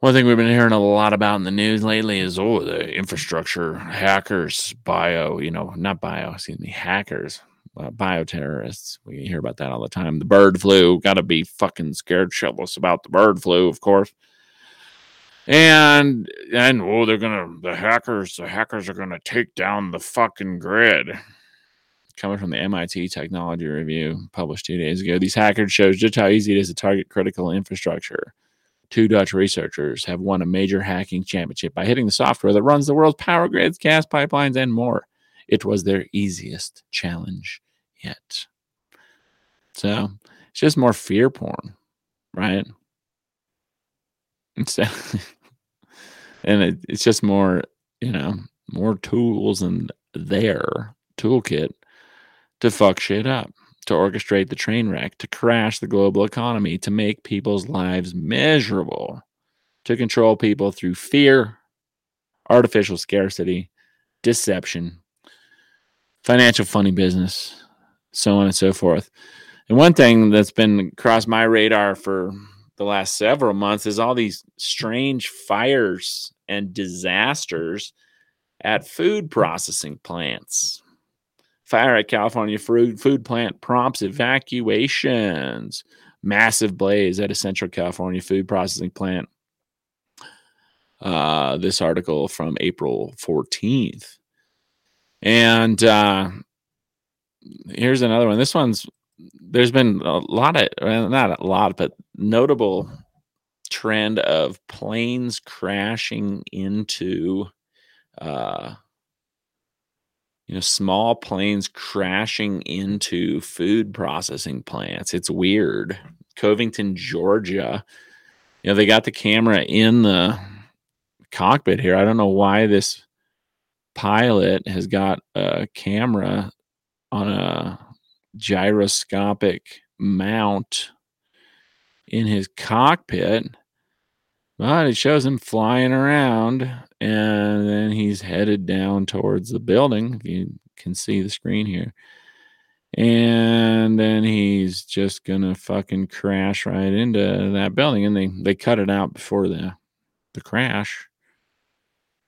One thing we've been hearing a lot about in the news lately is oh the infrastructure hackers, bio, you know, not bio, excuse me, hackers uh, bioterrorists. We hear about that all the time. The bird flu, got to be fucking scared shitless about the bird flu, of course. And and oh, they're gonna the hackers, the hackers are gonna take down the fucking grid. Coming from the MIT Technology Review, published two days ago, these hackers shows just how easy it is to target critical infrastructure. Two Dutch researchers have won a major hacking championship by hitting the software that runs the world's power grids, gas pipelines, and more. It was their easiest challenge yet. So it's just more fear porn, right? And so, and it, it's just more you know, more tools in their toolkit to fuck shit up, to orchestrate the train wreck, to crash the global economy, to make people's lives miserable, to control people through fear, artificial scarcity, deception, financial funny business, so on and so forth. And one thing that's been across my radar for the last several months is all these strange fires and disasters at food processing plants. Fire at California food, food plant prompts evacuations. Massive blaze at a Central California food processing plant. Uh, this article from April 14th. And uh, here's another one. This one's there's been a lot of well, not a lot, but notable trend of planes crashing into uh you know small planes crashing into food processing plants. It's weird. Covington georgia. You know they got the camera in the cockpit here. I don't know why this pilot has got a camera on a gyroscopic mount in his cockpit. But it shows him flying around and then he's headed down towards the building. If you can see the screen here. And then he's just gonna fucking crash right into that building. And they, they cut it out before the the crash.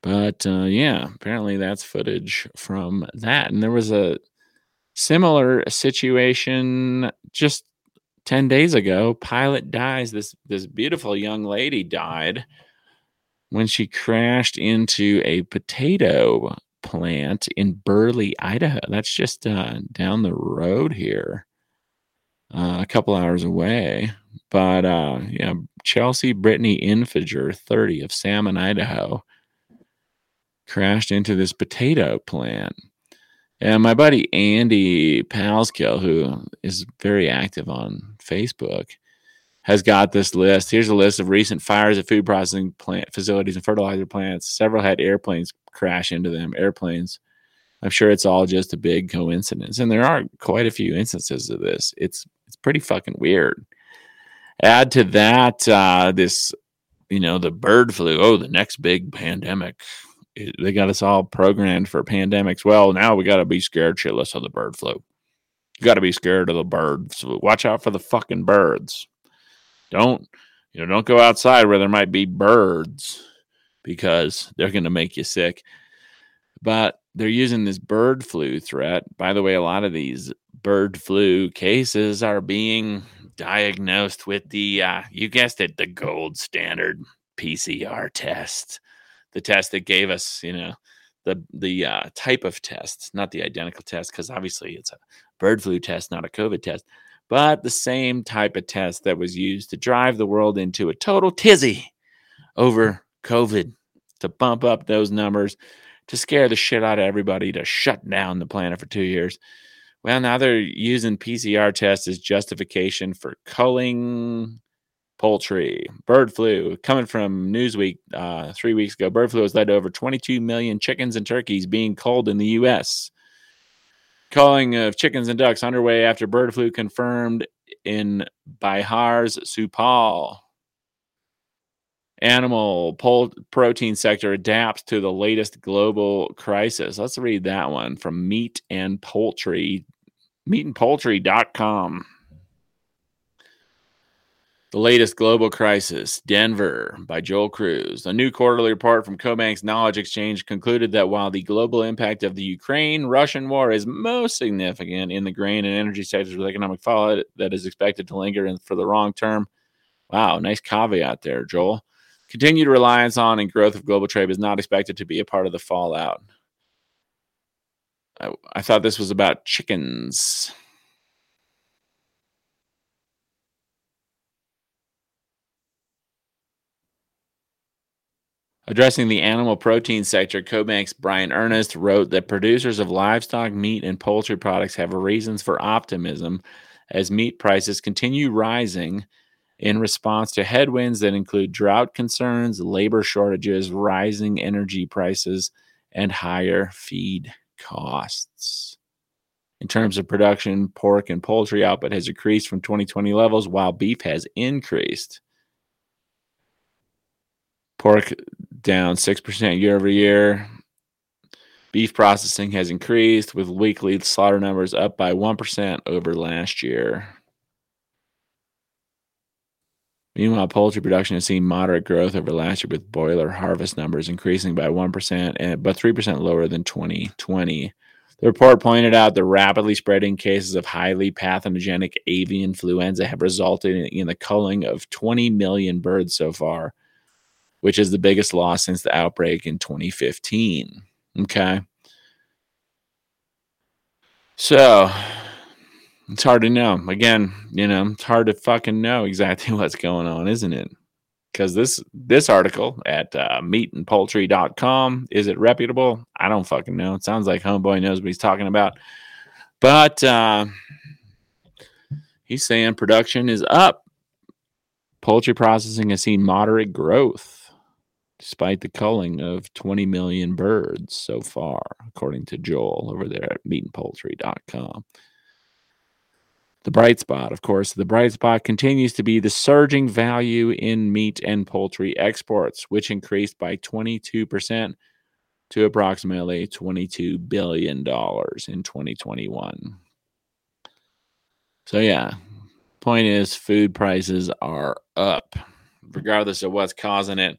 But uh, yeah, apparently that's footage from that. And there was a Similar situation just 10 days ago. Pilot dies. This this beautiful young lady died when she crashed into a potato plant in Burley, Idaho. That's just uh, down the road here, uh, a couple hours away. But uh, yeah, Chelsea Brittany Inniger, 30 of Salmon, Idaho, crashed into this potato plant. And my buddy Andy Palskill, who is very active on Facebook, has got this list. Here's a list of recent fires at food processing plant facilities and fertilizer plants. Several had airplanes crash into them. Airplanes. I'm sure it's all just a big coincidence, and there are quite a few instances of this. It's it's pretty fucking weird. Add to that uh, this, you know, the bird flu. Oh, the next big pandemic they got us all programmed for pandemics. Well, now we got to be scared shitless of the bird flu. You got to be scared of the birds. Watch out for the fucking birds. Don't you know? Don't go outside where there might be birds because they're going to make you sick. But they're using this bird flu threat. By the way, a lot of these bird flu cases are being diagnosed with the uh, you guessed it, the gold standard PCR test the test that gave us, you know, the the uh, type of test, not the identical test, because obviously it's a bird flu test, not a COVID test, but the same type of test that was used to drive the world into a total tizzy over COVID, to bump up those numbers, to scare the shit out of everybody, to shut down the planet for two years. Well, now they're using PCR tests as justification for culling poultry, bird flu. Coming from Newsweek uh, three weeks ago, bird flu has led to over 22 million chickens and turkeys being culled in the U.S. Culling of chickens and ducks underway after bird flu confirmed in Bihar's Supaul. Animal pol- protein sector adapts to the latest global crisis. Let's read that one from Meat and Poultry, meatandpoultry.com. The latest global crisis, Denver, by Joel Crews. A new quarterly report from CoBank's Knowledge Exchange concluded that while the global impact of the Ukraine Russian war is most significant in the grain and energy sectors with economic fallout that is expected to linger in, for the long term, wow, nice caveat there, Joel. Continued reliance on and growth of global trade is not expected to be a part of the fallout. I, I thought this was about chickens. Addressing the animal protein sector, CoBank's Brian Earnest wrote that producers of livestock, meat, and poultry products have reasons for optimism as meat prices continue rising in response to headwinds that include drought concerns, labor shortages, rising energy prices, and higher feed costs. In terms of production, pork and poultry output has decreased from 2020 levels, while beef has increased. Pork down 6% year over year. Beef processing has increased, with weekly slaughter numbers up by 1% over last year. Meanwhile, poultry production has seen moderate growth over last year, with boiler harvest numbers increasing by 1%, and, but 3% lower than 2020. The report pointed out the rapidly spreading cases of highly pathogenic avian influenza have resulted in, in the culling of 20 million birds so far, which is the biggest loss since the outbreak in 2015. Okay. So it's hard to know. Again, you know, it's hard to fucking know exactly what's going on, isn't it? Because this this article at uh, meatandpoultry.com is it reputable? I don't fucking know. It sounds like Homeboy knows what he's talking about, but uh, he's saying production is up. Poultry processing has seen moderate growth despite the culling of 20 million birds so far, according to Joel over there at meatandpoultry.com. The bright spot, of course, the bright spot continues to be the surging value in meat and poultry exports, which increased by 22% to approximately $22 billion in 2021. So, yeah, point is, food prices are up, regardless of what's causing it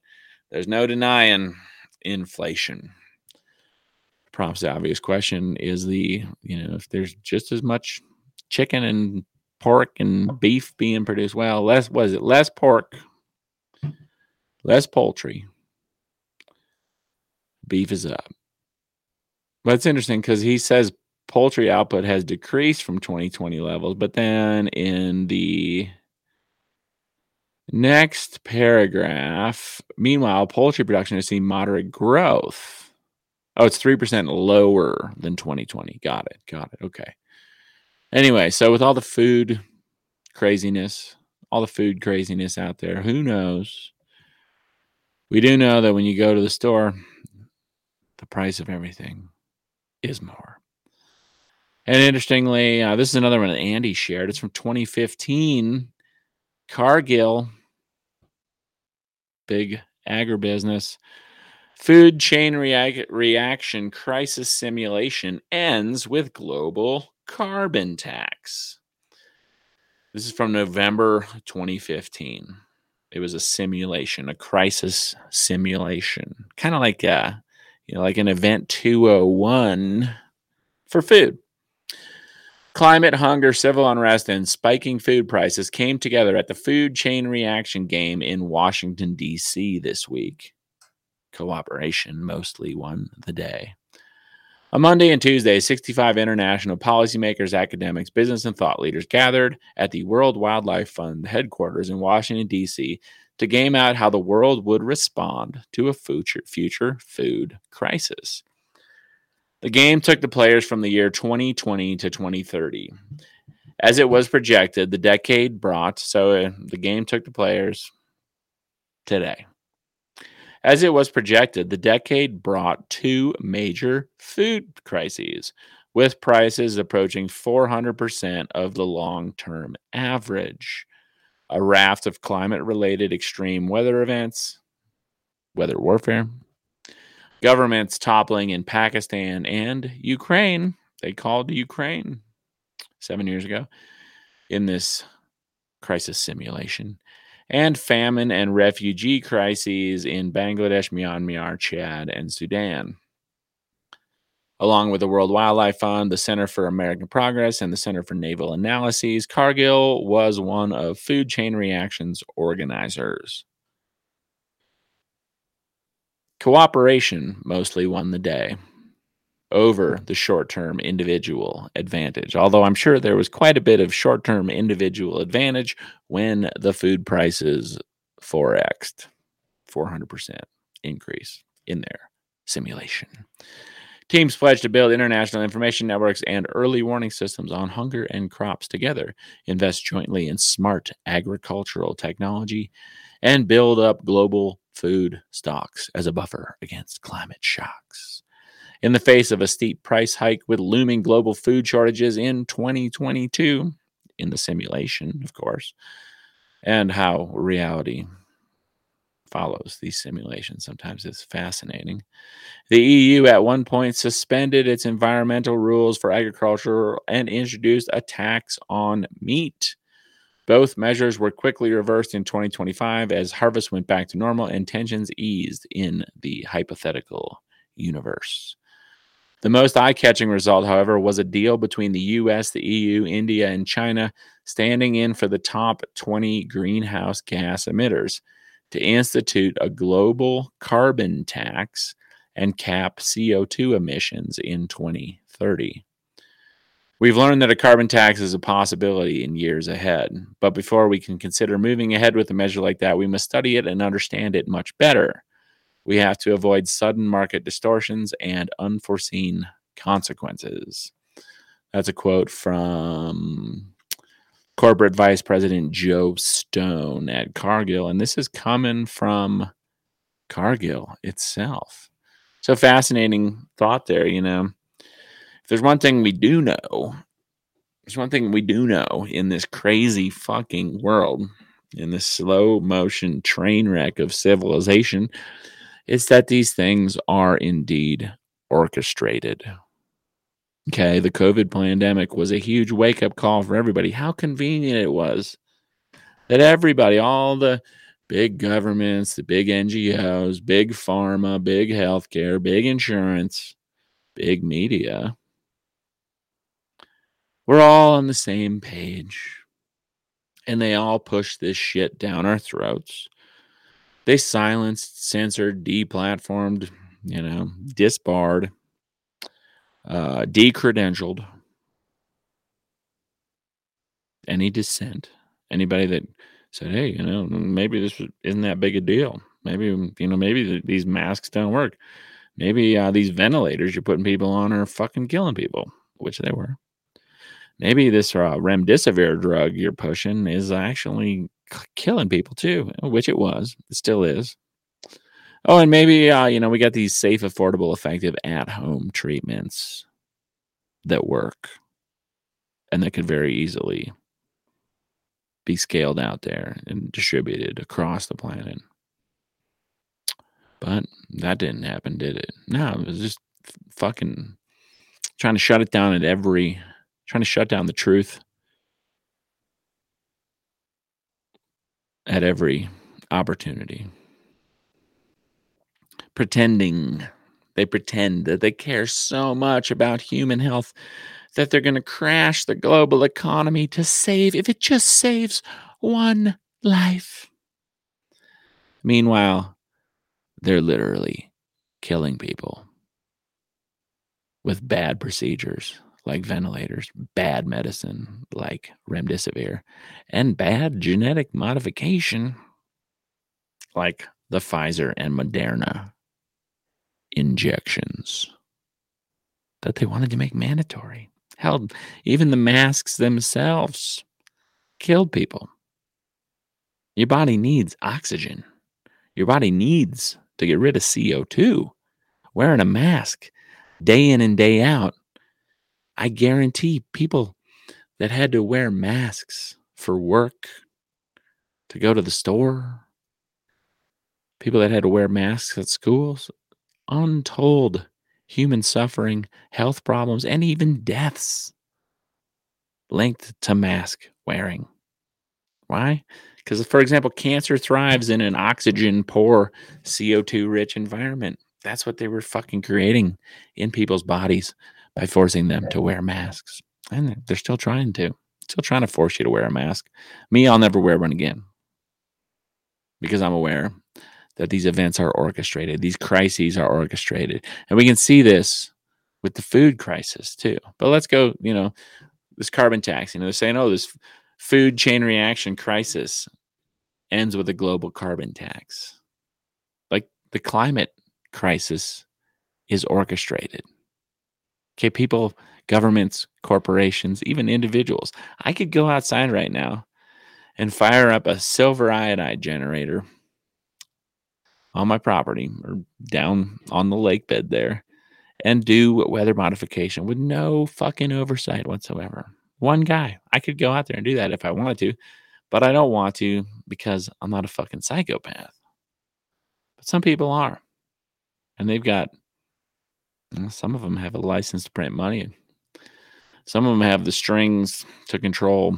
there's no denying inflation. Perhaps the obvious question is the, you know, if there's just as much chicken and pork and beef being produced, well, less was it less pork, less poultry, beef is up. But it's interesting because he says poultry output has decreased from 2020 levels, but then in the Next paragraph. Meanwhile, poultry production has seen moderate growth. Oh, it's 3% lower than 2020. Got it. Got it. Okay. Anyway, so with all the food craziness, all the food craziness out there, who knows? We do know that when you go to the store, the price of everything is more. And interestingly, uh, this is another one that Andy shared. It's from 2015. Cargill big agribusiness. Food chain reaction crisis simulation ends with global carbon tax. This is from November 2015. It was a simulation, a crisis simulation, kind of like a, uh, you know, like an event 201 for food. Climate, hunger, civil unrest, and spiking food prices came together at the food chain reaction game in Washington, D.C. this week. Cooperation mostly won the day. On Monday and Tuesday, 65 international policymakers, academics, business, and thought leaders gathered at the World Wildlife Fund headquarters in Washington, D.C. to game out how the world would respond to a future, future food crisis. The game took the players from the year 2020 to 2030. As it was projected, the decade brought, so uh, the game took the players today. As it was projected, the decade brought two major food crises, with prices approaching 400% of the long term average. A raft of climate related extreme weather events, weather warfare, governments toppling in Pakistan and Ukraine. They called Ukraine seven years ago in this crisis simulation, and famine and refugee crises in Bangladesh, Myanmar, Chad, and Sudan. Along with the World Wildlife Fund, the Center for American Progress, and the Center for Naval Analyses, Cargill was one of Food Chain Reaction's organizers. Cooperation mostly won the day over the short term individual advantage. Although I'm sure there was quite a bit of short term individual advantage when the food prices 4xed, 400% increase in their simulation. Teams pledged to build international information networks and early warning systems on hunger and crops together, invest jointly in smart agricultural technology, and build up global food stocks as a buffer against climate shocks. In the face of a steep price hike with looming global food shortages in 2022, in the simulation, of course, and how reality follows these simulations. Sometimes it's fascinating. The EU at one point suspended its environmental rules for agriculture and introduced a tax on meat. Both measures were quickly reversed in 2025 as harvest went back to normal and tensions eased in the hypothetical universe. The most eye catching result, however, was a deal between the US, the EU, India, and China standing in for the top 20 greenhouse gas emitters to institute a global carbon tax and cap CO2 emissions in 2030. We've learned that a carbon tax is a possibility in years ahead, but before we can consider moving ahead with a measure like that, we must study it and understand it much better. We have to avoid sudden market distortions and unforeseen consequences. That's a quote from corporate vice president Joe Stone at Cargill. And this is coming from Cargill itself. So fascinating thought there, you know. There's one thing we do know, there's one thing we do know in this crazy fucking world, in this slow motion train wreck of civilization, is that these things are indeed orchestrated. Okay, the COVID pandemic was a huge wake up call for everybody. How convenient it was that everybody, all the big governments, the big NGOs, big pharma, big healthcare, big insurance, big media, we're all on the same page. And they all push this shit down our throats. They silenced, censored, deplatformed, you know, disbarred, uh, decredentialed any dissent. Anybody that said, "Hey, you know, maybe this isn't that big a deal. Maybe you know, maybe these masks don't work. Maybe uh, these ventilators you're putting people on are fucking killing people, which they were. Maybe this uh, remdesivir drug you're pushing is actually killing people too, which it was. It still is. Oh, and maybe uh, you know we got these safe, affordable, effective at-home treatments that work, and that could very easily be scaled out there and distributed across the planet. But that didn't happen, did it? No, it was just fucking trying to shut it down at every, trying to shut down the truth at every opportunity. Pretending, they pretend that they care so much about human health that they're going to crash the global economy to save, if it just saves one life. Meanwhile, they're literally killing people with bad procedures like ventilators, bad medicine like remdesivir, and bad genetic modification like the Pfizer and Moderna injections that they wanted to make mandatory. Hell, even the masks themselves killed people. Your body needs oxygen. Your body needs to get rid of CO2. Wearing a mask day in and day out, I guarantee people that had to wear masks for work, to go to the store, people that had to wear masks at schools, untold human suffering, health problems, and even deaths linked to mask wearing. Why? Because, for example, cancer thrives in an oxygen poor, CO2 rich environment. That's what they were fucking creating in people's bodies by forcing them to wear masks. And they're still trying to, still trying to force you to wear a mask. Me, I'll never wear one again because I'm aware that these events are orchestrated, these crises are orchestrated. And we can see this with the food crisis too. But let's go, you know, this carbon tax, you know, they're saying, oh, this food chain reaction crisis ends with a global carbon tax. Like the climate crisis is orchestrated. Okay, people, governments, corporations, even individuals. I could go outside right now and fire up a silver iodide generator on my property or down on the lake bed there and do weather modification with no fucking oversight whatsoever. One guy. I could go out there and do that if I wanted to, but I don't want to because I'm not a fucking psychopath. But some people are. And they've got, some of them have a license to print money. Some of them have the strings to control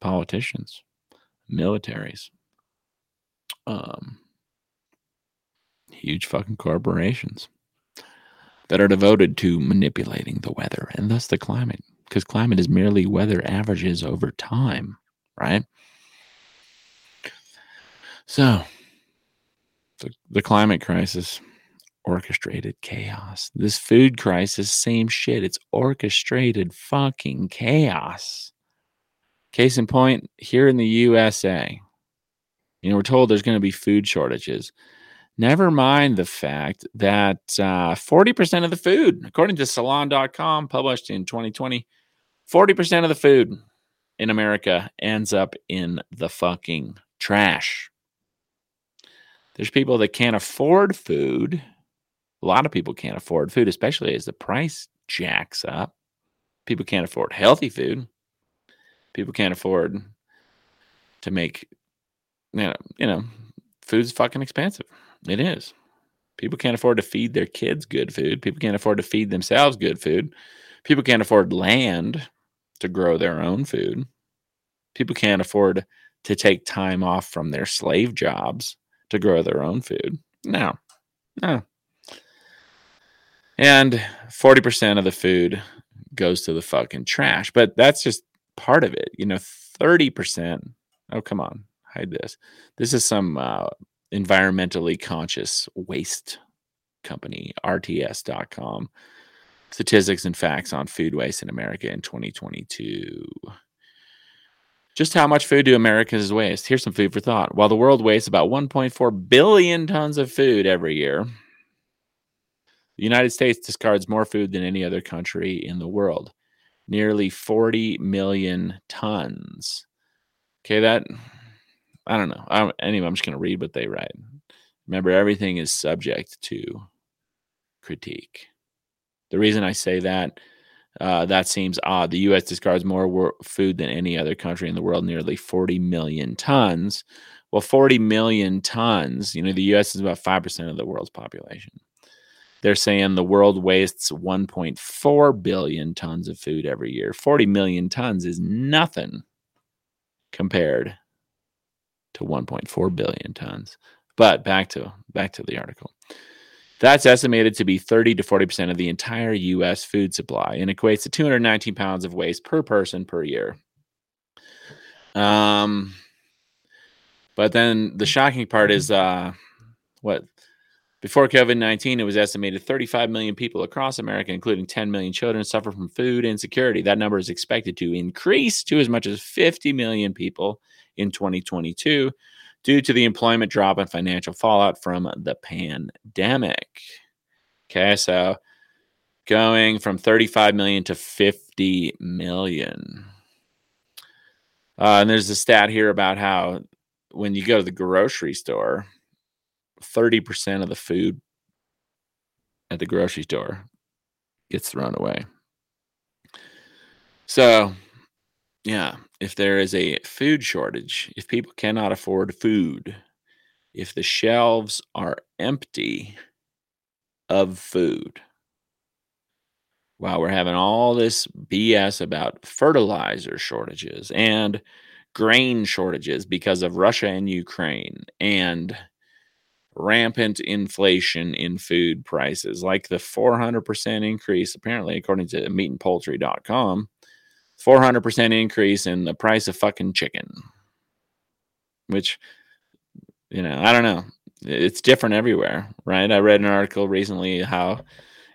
politicians, militaries, um, huge fucking corporations that are devoted to manipulating the weather and thus the climate, because climate is merely weather averages over time, right? So, the, the climate crisis, orchestrated chaos. This food crisis, same shit. It's orchestrated fucking chaos. Case in point, here in the USA, you know, we're told there's going to be food shortages. Never mind the fact that uh, 40% of the food, according to salon.com, published in 2020, 40% of the food in America ends up in the fucking trash. There's people that can't afford food. A lot of people can't afford food, especially as the price jacks up. People can't afford healthy food. People can't afford to make, you know, you know food's fucking expensive. It is. People can't afford to feed their kids good food. People can't afford to feed themselves good food. People can't afford land to grow their own food. People can't afford to take time off from their slave jobs to grow their own food. No, no. And 40% of the food goes to the fucking trash. But that's just part of it. You know, 30%. Oh, come on. Hide this. This is some uh, environmentally conscious waste company, RTS.com. Statistics and facts on food waste in America in 2022. Just how much food do Americans waste? Here's some food for thought. While the world wastes about 1.4 billion tons of food every year, the United States discards more food than any other country in the world. Nearly 40 million tons. Okay, that I don't know. I, anyway, I'm just going to read what they write. Remember, everything is subject to critique. The reason I say that, uh, that seems odd. The U.S. discards more wor- food than any other country in the world, nearly 40 million tons. Well, 40 million tons, you know, the U.S. is about 5% of the world's population. They're saying the world wastes 1.4 billion tons of food every year. 40 million tons is nothing compared to 1.4 billion tons. But back to back to the article. That's estimated to be 30 to 40% of the entire US food supply and equates to 219 pounds of waste per person per year. Um but then the shocking part is uh what before COVID 19, it was estimated 35 million people across America, including 10 million children, suffer from food insecurity. That number is expected to increase to as much as 50 million people in 2022 due to the employment drop and financial fallout from the pandemic. Okay, so going from 35 million to 50 million. Uh, and there's a stat here about how when you go to the grocery store, 30% of the food at the grocery store gets thrown away. So, yeah, if there is a food shortage, if people cannot afford food, if the shelves are empty of food, while we're having all this BS about fertilizer shortages and grain shortages because of Russia and Ukraine and rampant inflation in food prices, like the 400% increase, apparently, according to meatandpoultry.com, 400% increase in the price of fucking chicken, which, you know, I don't know. It's different everywhere, right? I read an article recently how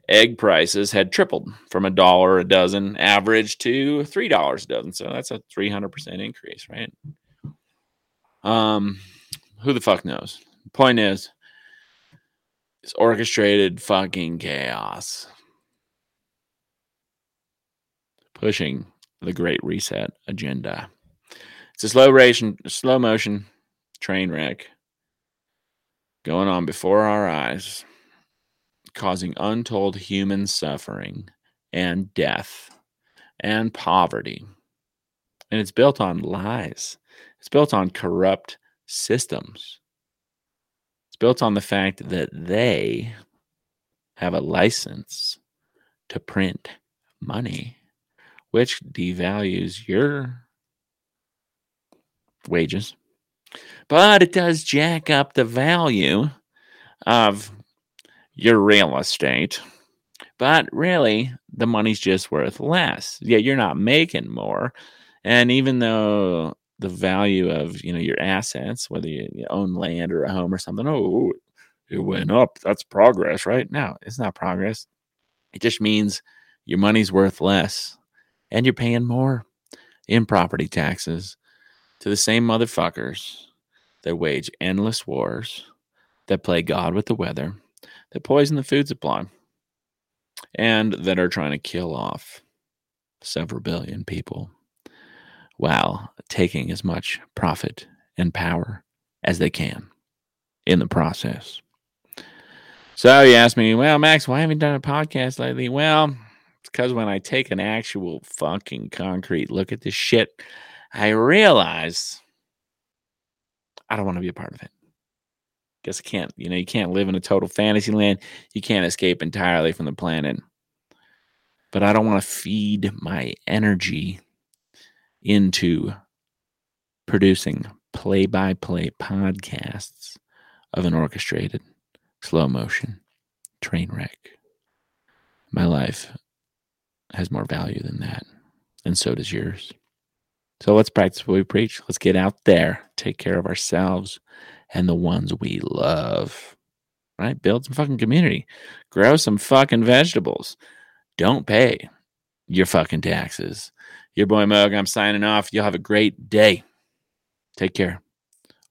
egg prices had tripled from a dollar a dozen average to three dollars a dozen. So that's a 300% increase, right? Um, who the fuck knows? Point is, it's orchestrated fucking chaos. pushing the Great Reset agenda. It's a slow ration, slow motion train wreck going on before our eyes, causing untold human suffering and death and poverty. And it's built on lies. It's built on corrupt systems. Built on the fact that they have a license to print money, which devalues your wages. But it does jack up the value of your real estate. But really, the money's just worth less. Yeah, you're not making more. And even though the value of you know your assets, whether you, you own land or a home or something, oh, oh, oh it went up. That's progress, right? No, it's not progress. It just means your money's worth less and you're paying more in property taxes to the same motherfuckers that wage endless wars, that play God with the weather, that poison the food supply, and that are trying to kill off several billion people while taking as much profit and power as they can in the process. So you ask me, well, Max, why haven't you done a podcast lately? Well, it's because when I take an actual fucking concrete look at this shit, I realize I don't want to be a part of it. Guess I can't. You know, you can't live in a total fantasy land. You can't escape entirely from the planet. But I don't want to feed my energy into producing play by play podcasts of an orchestrated slow motion train wreck. My life has more value than that, and so does yours. So let's practice what we preach. Let's get out there, take care of ourselves and the ones we love. Right? Build some fucking community. Grow some fucking vegetables. Don't pay your fucking taxes. Your boy Mog, I'm signing off. You'll have a great day. Take care.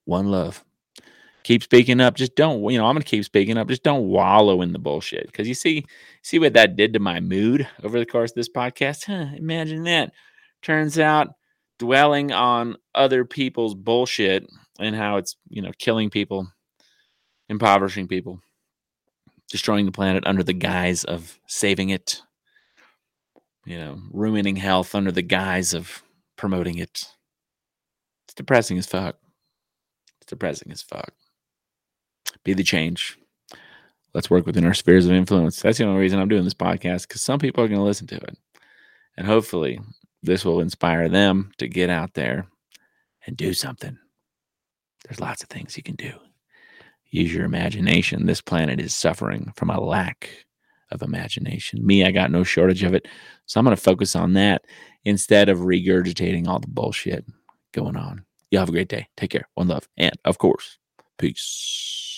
One love. Keep speaking up. Just don't, you know, I'm going to keep speaking up. Just don't wallow in the bullshit. Because you see, see what that did to my mood over the course of this podcast? Huh, imagine that. Turns out dwelling on other people's bullshit and how it's, you know, killing people, impoverishing people, destroying the planet under the guise of saving it, you know, ruining health under the guise of promoting it. It's depressing as fuck. It's depressing as fuck. Be the change. Let's work within our spheres of influence. That's the only reason I'm doing this podcast because some people are going to listen to it. And hopefully, this will inspire them to get out there and do something. There's lots of things you can do. Use your imagination. This planet is suffering from a lack of imagination. Me, I got no shortage of it. So I'm going to focus on that instead of regurgitating all the bullshit going on. You have a great day. Take care. One love. And of course, peace.